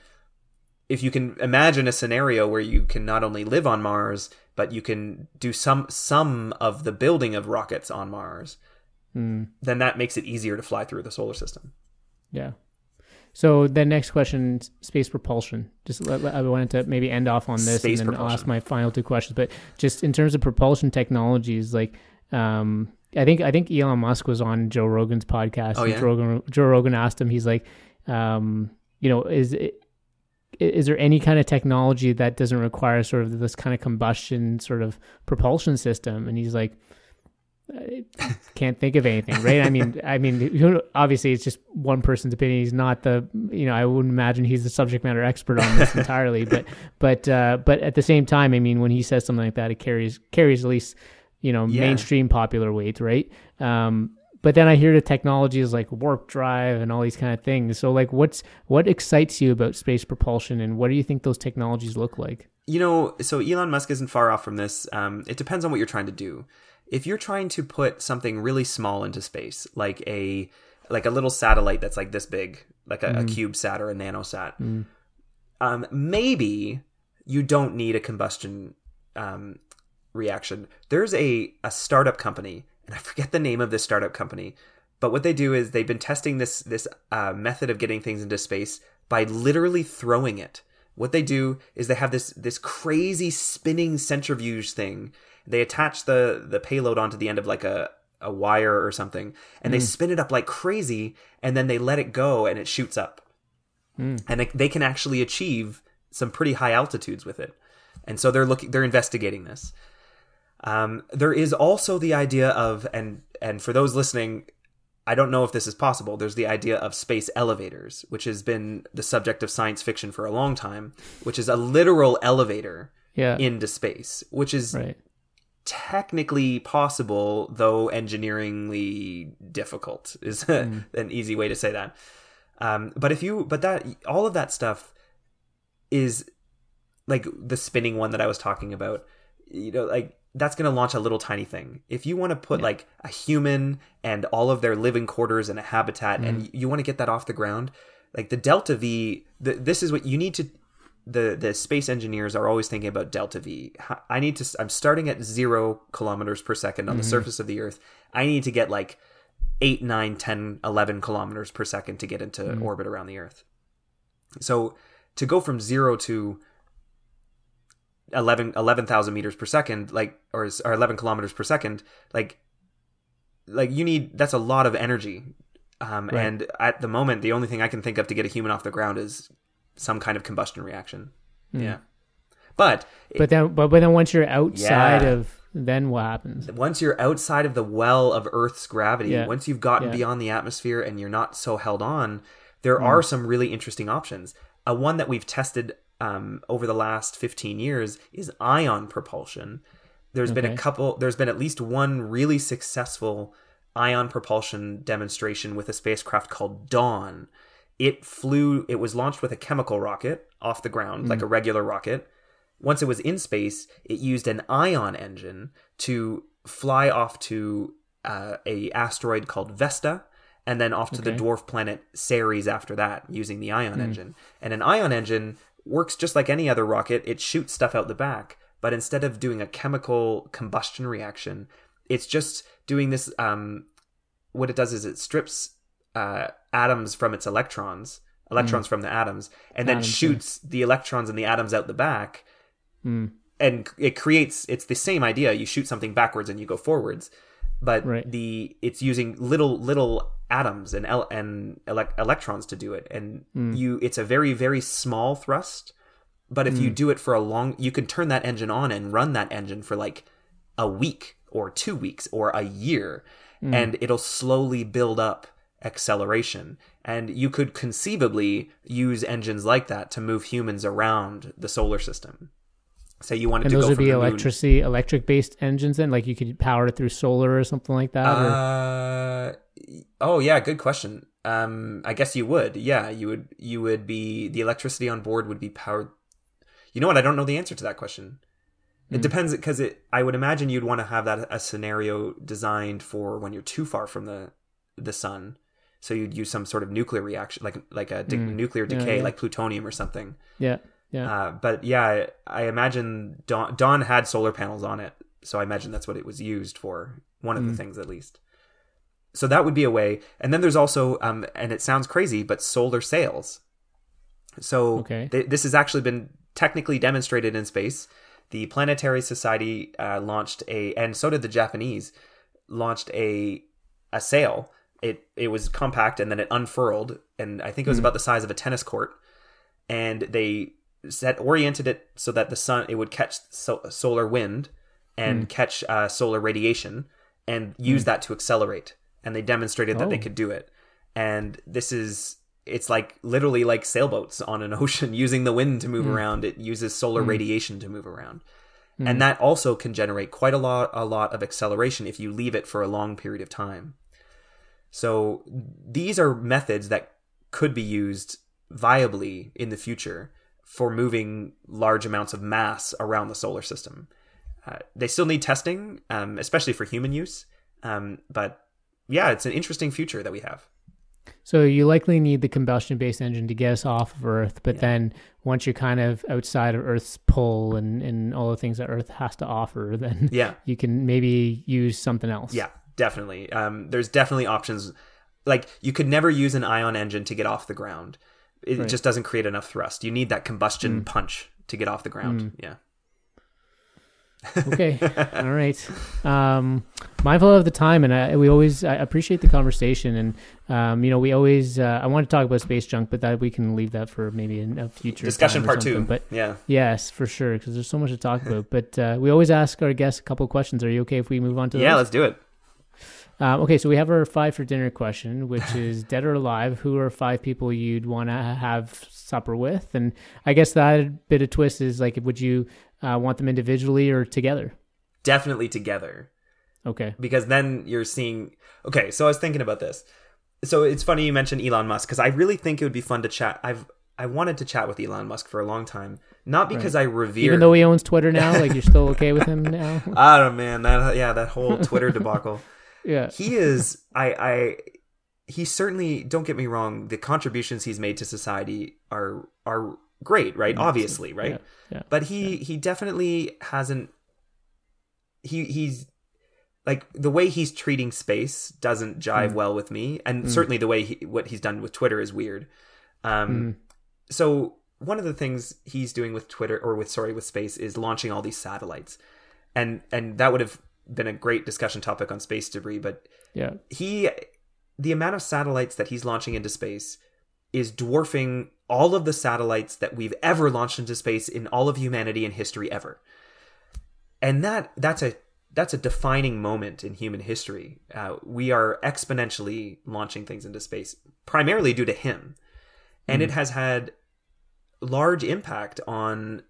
if you can imagine a scenario where you can not only live on Mars, but you can do some some of the building of rockets on Mars, mm. then that makes it easier to fly through the solar system. Yeah. So the next question, space propulsion. Just I wanted to maybe end off on this, space and then propulsion. I'll ask my final two questions. But just in terms of propulsion technologies, like um, I think I think Elon Musk was on Joe Rogan's podcast. Oh, yeah? Joe Rogan, Joe Rogan asked him, he's like, um, you know, is it, is there any kind of technology that doesn't require sort of this kind of combustion sort of propulsion system? And he's like, I can't think of anything, right? I mean, I mean, obviously, it's just one person's opinion. He's not the, you know, I wouldn't imagine he's the subject matter expert on this entirely. But, but, uh, but at the same time, I mean, when he says something like that, it carries carries at least, you know, yeah. mainstream popular weight, right? Um, but then I hear the technologies like warp drive and all these kind of things. So, like, what's what excites you about space propulsion, and what do you think those technologies look like? You know, so Elon Musk isn't far off from this. Um, it depends on what you're trying to do if you're trying to put something really small into space, like a like a little satellite that's like this big, like a, mm. a CubeSat or a nanosat, mm. um, maybe you don't need a combustion um, reaction. There's a a startup company, and I forget the name of this startup company, but what they do is they've been testing this this uh, method of getting things into space by literally throwing it. What they do is they have this this crazy spinning centrifuge thing they attach the the payload onto the end of like a a wire or something and mm. they spin it up like crazy and then they let it go and it shoots up mm. and it, they can actually achieve some pretty high altitudes with it and so they're looking they're investigating this. Um, there is also the idea of and and for those listening, I don't know if this is possible. There's the idea of space elevators, which has been the subject of science fiction for a long time, which is a literal elevator Yeah. into space, which is right. technically possible, though engineeringly difficult is an easy way to say that. Um, but if you, but that all of that stuff is like the spinning one that I was talking about. You know, like that's going to launch a little tiny thing. If you want to put like a human and all of their living quarters in a habitat, and mm. you want to get that off the ground, like the delta V, the, this is what you need to the the space engineers are always thinking about delta v. I need to i'm starting at zero kilometers per second on the mm-hmm. surface of the earth. I need to get like 8 9 10 11 kilometers per second to get into mm. orbit around the earth. So to go from zero to 11 11,000 meters per second like or, or 11 kilometers per second like like you need that's a lot of energy um, Right. and at the moment the only thing i can think of to get a human off the ground is some kind of combustion reaction yeah but But then, but, but then once you're outside Yeah. of, then what happens? once you're outside of the well of Earth's gravity, Yeah. once you've gotten Yeah. beyond the atmosphere and you're not so held on, there Mm. are some really interesting options. A one that we've tested um, over the last 15 years is ion propulsion. There's been a couple, there's been at least one really successful ion propulsion demonstration with a spacecraft called Dawn. It flew, it was launched with a chemical rocket off the ground, Mm. like a regular rocket once it was in space, it used an ion engine to fly off to uh, a asteroid called Vesta, and then off to the dwarf planet Ceres after that, using the ion engine. And an ion engine works just like any other rocket; it shoots stuff out the back. But instead of doing a chemical combustion reaction, it's just doing this. Um, what it does is it strips uh, atoms from its electrons, electrons from the atoms, and then shoots the electrons and the atoms out the back Mm. and it creates it's the same idea you shoot something backwards and you go forwards but Right. the it's using little little atoms and el- and elec electrons to do it. And Hmm. you it's a very very small thrust but if you do it for a long you can turn that engine on and run that engine for like a week or two weeks or a year and it'll slowly build up acceleration. And you could conceivably use engines like that to move humans around the solar system say you wanted And to those go would be electricity, electric based engines. Then, like you could power it through solar or something like that. Uh, oh yeah, good question. Um, I guess you would. Yeah, you would. You would be the electricity on board would be powered. You know what? I don't know the answer to that question. It depends because it. I would imagine you'd want to have that a scenario designed for when you're too far from the the sun. So you'd use some sort of nuclear reaction, like like a de- nuclear Hmm. Yeah, decay, yeah. like plutonium or something. yeah, yeah. Uh, but yeah, I imagine Dawn, Dawn had solar panels on it, so I imagine that's what it was used for. One of Hmm. the things, at least. So that would be a way. And then there's also, um, and it sounds crazy, but solar sails. So Okay. th- this has actually been technically demonstrated in space. The Planetary Society uh, launched a, and so did the Japanese, launched a a sail. It it was compact and then it unfurled, and I think it was about the size of a tennis court. And they set oriented it so that the sun it would catch so, solar wind and hmm. catch uh, solar radiation and use hmm. that to accelerate. And they demonstrated that they Oh. could do it. And this is it's like literally like sailboats on an ocean using the wind to move hmm. around. It uses solar radiation to move around. And that also can generate quite a lot a lot of acceleration if you leave it for a long period of time. So these are methods that could be used viably in the future for moving large amounts of mass around the solar system. Uh, they still need testing, um, especially for human use. Um, but yeah, it's an interesting future that we have. So you likely need the combustion based engine to get us off of Earth, but then once you're kind of outside of Earth's pull and, and all the things that Earth has to offer, then Yeah. you can maybe use something else. Yeah, definitely. Um, there's definitely options. Like you could never use an ion engine to get off the ground. It Right. just doesn't create enough thrust. You need that combustion punch to get off the ground. Yeah. okay. All right. Um, mindful of the time, and I, we always I appreciate the conversation. And um, you know, we always uh, I want to talk about space junk, but that we can leave that for maybe in a future Discussion part two. But Yeah. yes, for sure, because there's so much to talk about. But uh, we always ask our guests a couple questions. Are you okay if we move on to Yeah, those? let's do it. Um, okay, so we have our five for dinner question, which is dead or alive. Who are five people you'd want to have supper with? And I guess that bit of twist is like, would you uh, want them individually or together? Definitely together. Okay. because then you're seeing okay so i was thinking about this so it's funny you mentioned elon musk because i really think it would be fun to chat i've i wanted to chat with elon musk for a long time not because i revere Even though he owns Twitter now, like you're still okay with him now? i don't man that yeah that whole twitter debacle yeah. he is i i he certainly don't get me wrong the contributions he's made to society are are great right? Obviously right? Yeah. Yeah. but he he definitely hasn't he he's like the way he's treating space doesn't jive mm. well with me and mm. certainly the way he, what he's done with twitter is weird. Um mm. so one of the things he's doing with twitter or with sorry with space is launching all these satellites. And and that would have been a great discussion topic on space debris but Yeah. he the amount of satellites that he's launching into space is dwarfing all of the satellites that we've ever launched into space in all of humanity and history ever. And that that's a that's a defining moment in human history. Uh, we are exponentially launching things into space primarily due to him. And it has had large impact on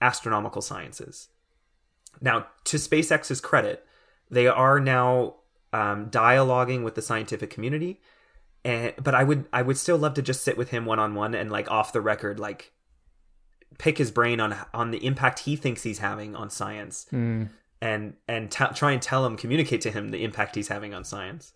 astronomical sciences now, to SpaceX's credit, they are now um, dialoguing with the scientific community, and but I would I would still love to just sit with him one on one and like off the record, like pick his brain on on the impact he thinks he's having on science, Mm. and and t- try and tell him, communicate to him the impact he's having on science.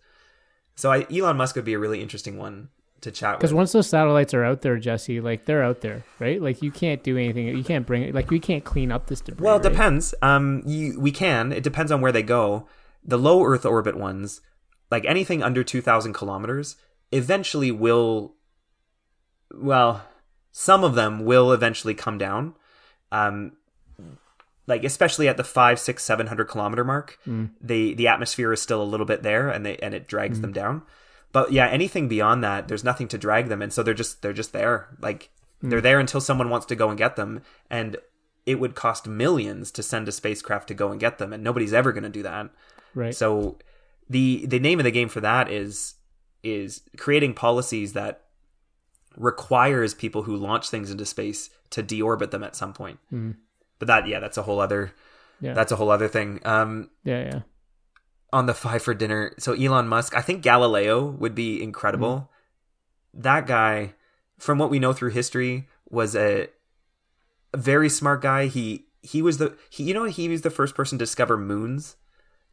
So I, Elon Musk would be a really interesting one to chat Because once those satellites are out there, Jesse, like they're out there, right? Like you can't do anything. You can't bring it. Like we can't clean up this debris. Well, it right? depends. Um, you, we can. It depends on where they go. The low Earth orbit ones, like anything under two thousand kilometers, eventually will. Well, some of them will eventually come down. Um, like especially at the five, six, seven hundred kilometer mark, the the atmosphere is still a little bit there, and they and it drags them down. But yeah, anything beyond that, there's nothing to drag them, and so they're just they're just there. Like they're there until someone wants to go and get them, and it would cost millions to send a spacecraft to go and get them, and nobody's ever going to do that. right? So the the name of the game for that is is creating policies that requires people who launch things into space to deorbit them at some point. But that yeah, that's a whole other Yeah. that's a whole other thing. Um yeah, yeah. On the five for dinner. So Elon Musk, I think Galileo would be incredible. That guy, from what we know through history, was a, a very smart guy. He he was the he you know he was the first person to discover moons.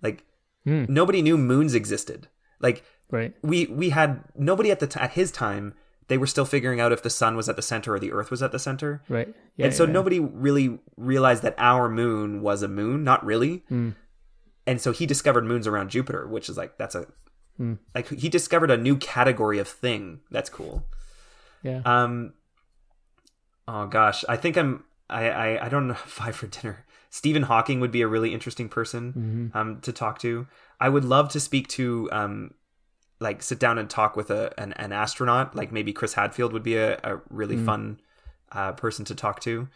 Like Hmm. nobody knew moons existed. Like Right. we we had nobody at the t- at his time. They were still figuring out if the sun was at the center or the earth was at the center. Right. Yeah. and so yeah, nobody really realized that our moon was a moon, not really. Hmm. And so he discovered moons around Jupiter, which is like that's a Hmm. like he discovered a new category of thing. That's cool. Yeah. Um Oh gosh, I think I'm I I, I don't know five for dinner. Stephen Hawking would be a really interesting person Mm-hmm. um to talk to. I would love to speak to um like sit down and talk with a an, an astronaut. Like maybe Chris Hadfield would be a, a really Mm. fun uh, person to talk to.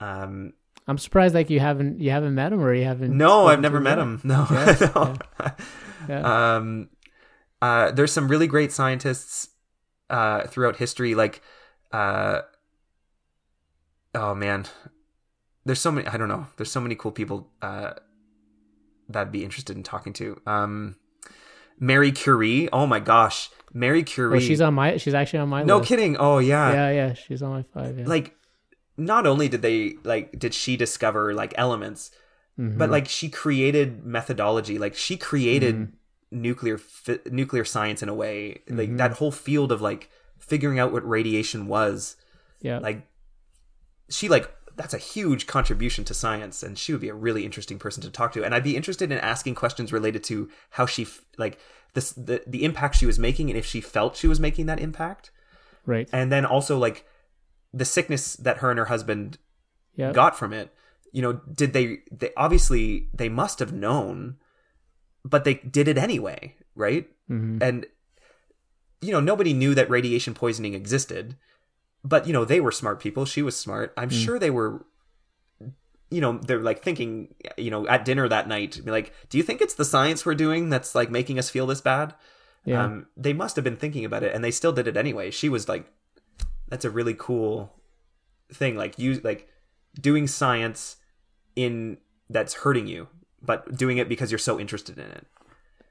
Um, I'm surprised like you haven't you haven't met him or you haven't. no, I've never met yet. him. No, Yeah, no. Yeah. Um, uh, there's some really great scientists uh, throughout history. Like, uh, oh man, there's so many. I don't know. There's so many cool people uh, that'd be interested in talking to. Um, Mary Curie. Oh my gosh, Mary Curie. Oh, she's on my. She's actually on my no list. kidding. Oh yeah. Yeah, yeah. She's on my five. Yeah. Like, not only did they like did she discover like elements, Mhm. but like she created methodology like she created Mm-hmm. nuclear fi- nuclear science in a way like that whole field of like figuring out what radiation was yeah. like she like that's a huge contribution to science and she would be a really interesting person to talk to and i'd be interested in asking questions related to how she f- like this the, the impact she was making and if she felt she was making that impact right. and then also like the sickness that her and her husband Yeah. got from it you know, did they? They obviously they must have known, but they did it anyway, right? Mhm. And you know, nobody knew that radiation poisoning existed, but you know, they were smart people. She was smart. I'm sure they were. You know, they're like thinking, you know, at dinner that night, like, do you think it's the science we're doing that's like making us feel this bad? Yeah. Um, they must have been thinking about it, and they still did it anyway. She was like, "That's a really cool thing." Like you, like doing science in that's hurting you, but doing it because you're so interested in it.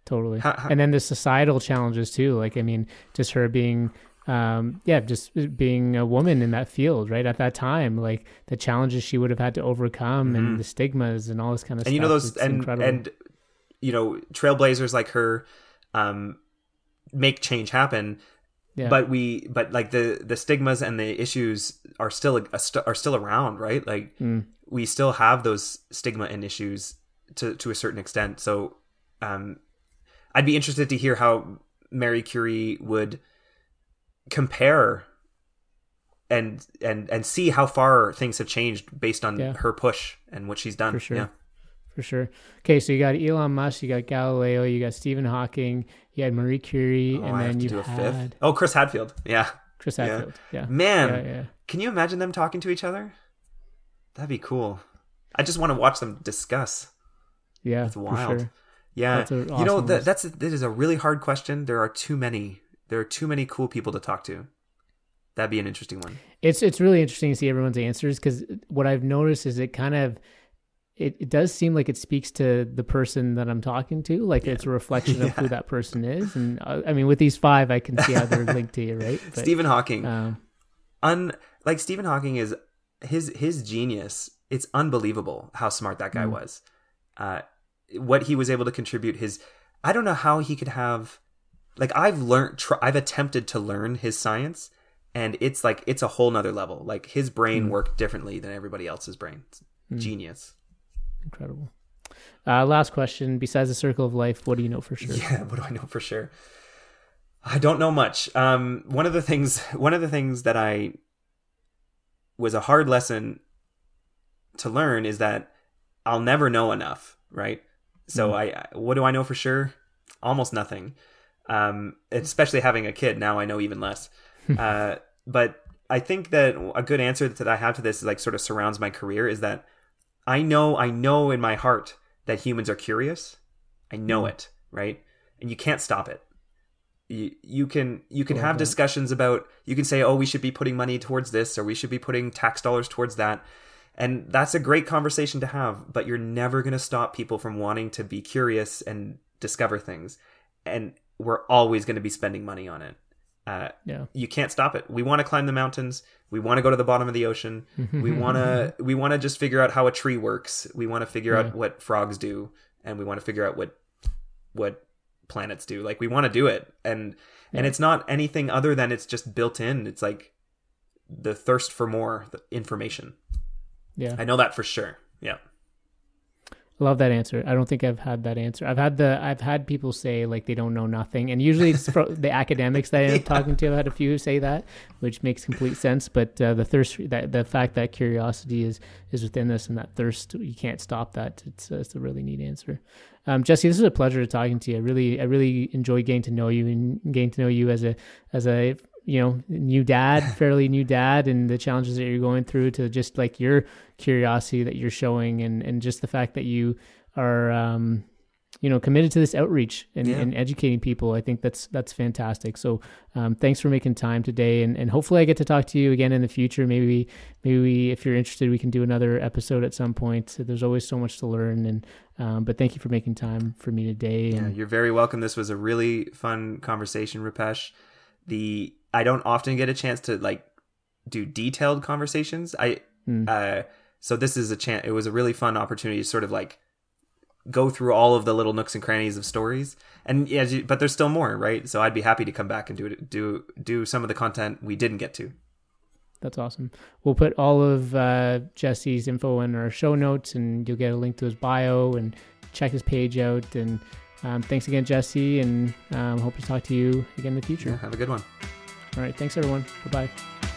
totally. How- how- and then the societal challenges too. Like, I mean, just her being, um, yeah, just being a woman in that field, right? At that time, like the challenges she would have had to overcome and the stigmas and all this kind of Mm-hmm. and you know those It's and incredible. and you know trailblazers like her um make change happen yeah. but we but like the the stigmas and the issues are still a, are still around right like Mm. we still have those stigma and issues to to a certain extent so um i'd be interested to hear how mary curie would compare and and and see how far things have changed based on Yeah. her push and what she's done For sure. yeah for sure. Okay, so you got Elon Musk, you got Galileo, you got Stephen Hawking, you had Marie Curie, Oh, and I then you do a had fifth. Oh, Chris Hadfield. Yeah. Chris Hadfield. Yeah. Man, Yeah, yeah. can you imagine them talking to each other? That'd be cool. I just want to watch them discuss. Yeah. It's wild. sure. Yeah. That's a you know, awesome that, that's that is a really hard question. There are too many. There are too many cool people to talk to. That'd be an interesting one. It's it's really interesting to see everyone's answers because what I've noticed is it kind of it, it does seem like it speaks to the person that I'm talking to, like it's a reflection of who that person is. And uh, I mean, with these five, I can see how they're linked to you, right? But, Stephen Hawking. um, un like Stephen Hawking is his his genius. It's unbelievable how smart that guy was. Uh, what he was able to contribute. His I don't know how he could have like I've learned. Tr- I've attempted to learn his science, and it's like it's a whole nother level. Like his brain worked differently than everybody else's brain. It's Genius. Incredible. Uh, last question. Besides the circle of life, what do you know for sure? Yeah, what do I know for sure? I don't know much. Um, one of the things, one of the things that I was a hard lesson to learn is that I'll never know enough, right? So I, I- what do I know for sure? Almost nothing. Um, especially having a kid now, I know even less. uh, but I think that a good answer that I have to this is like sort of surrounds my career is that I know, I know in my heart that humans are curious. I know hmm. it, right? And you can't stop it. You, you can you can Love have discussions about you can say oh we should be putting money towards this or we should be putting tax dollars towards that and that's a great conversation to have but you're never going to stop people from wanting to be curious and discover things and we're always going to be spending money on it uh, Yeah. you can't stop it. We want to climb the mountains. We want to go to the bottom of the ocean. we want to we want to just figure out how a tree works. We want to figure Yeah. out what frogs do, and we want to figure out what what planets do. Like we want to do it, and and it's not anything other than it's just built in. It's like the thirst for more information. Yeah. I know that for sure. Yeah. Love that answer. I don't think I've had that answer. I've had the I've had people say like they don't know nothing, and usually it's fro- the academics that I end up talking to. I've had a few say that, which makes complete sense. But uh, the thirst, that the fact that curiosity is is within us, and that thirst, you can't stop that. It's uh, it's a really neat answer. Um, Jesse, this is a pleasure to talking to you. I really I really enjoy getting to know you and getting to know you as a as a you know new dad, fairly new dad, and the challenges that you're going through to just like your curiosity that you're showing, and and just the fact that you are um, you know committed to this outreach and, Yeah. and educating people. I think that's that's fantastic. So um, thanks for making time today, and, and hopefully I get to talk to you again in the future. Maybe maybe we, if you're interested, we can do another episode at some point. There's always so much to learn, and um, but thank you for making time for me today. Yeah, And you're very welcome. This was a really fun conversation, Rupesh. The I don't often get a chance to like do detailed conversations. I Mm. uh so this is a chance it was a really fun opportunity to sort of like go through all of the little nooks and crannies of stories. And yeah, but there's still more, right? So I'd be happy to come back and do it do do some of the content we didn't get to. That's awesome. We'll put all of uh, Jesse's info in our show notes, and you'll get a link to his bio and check his page out. And um, thanks again, Jesse, and um, hope to talk to you again in the future. Yeah, have a good one. All right, thanks everyone. Bye bye.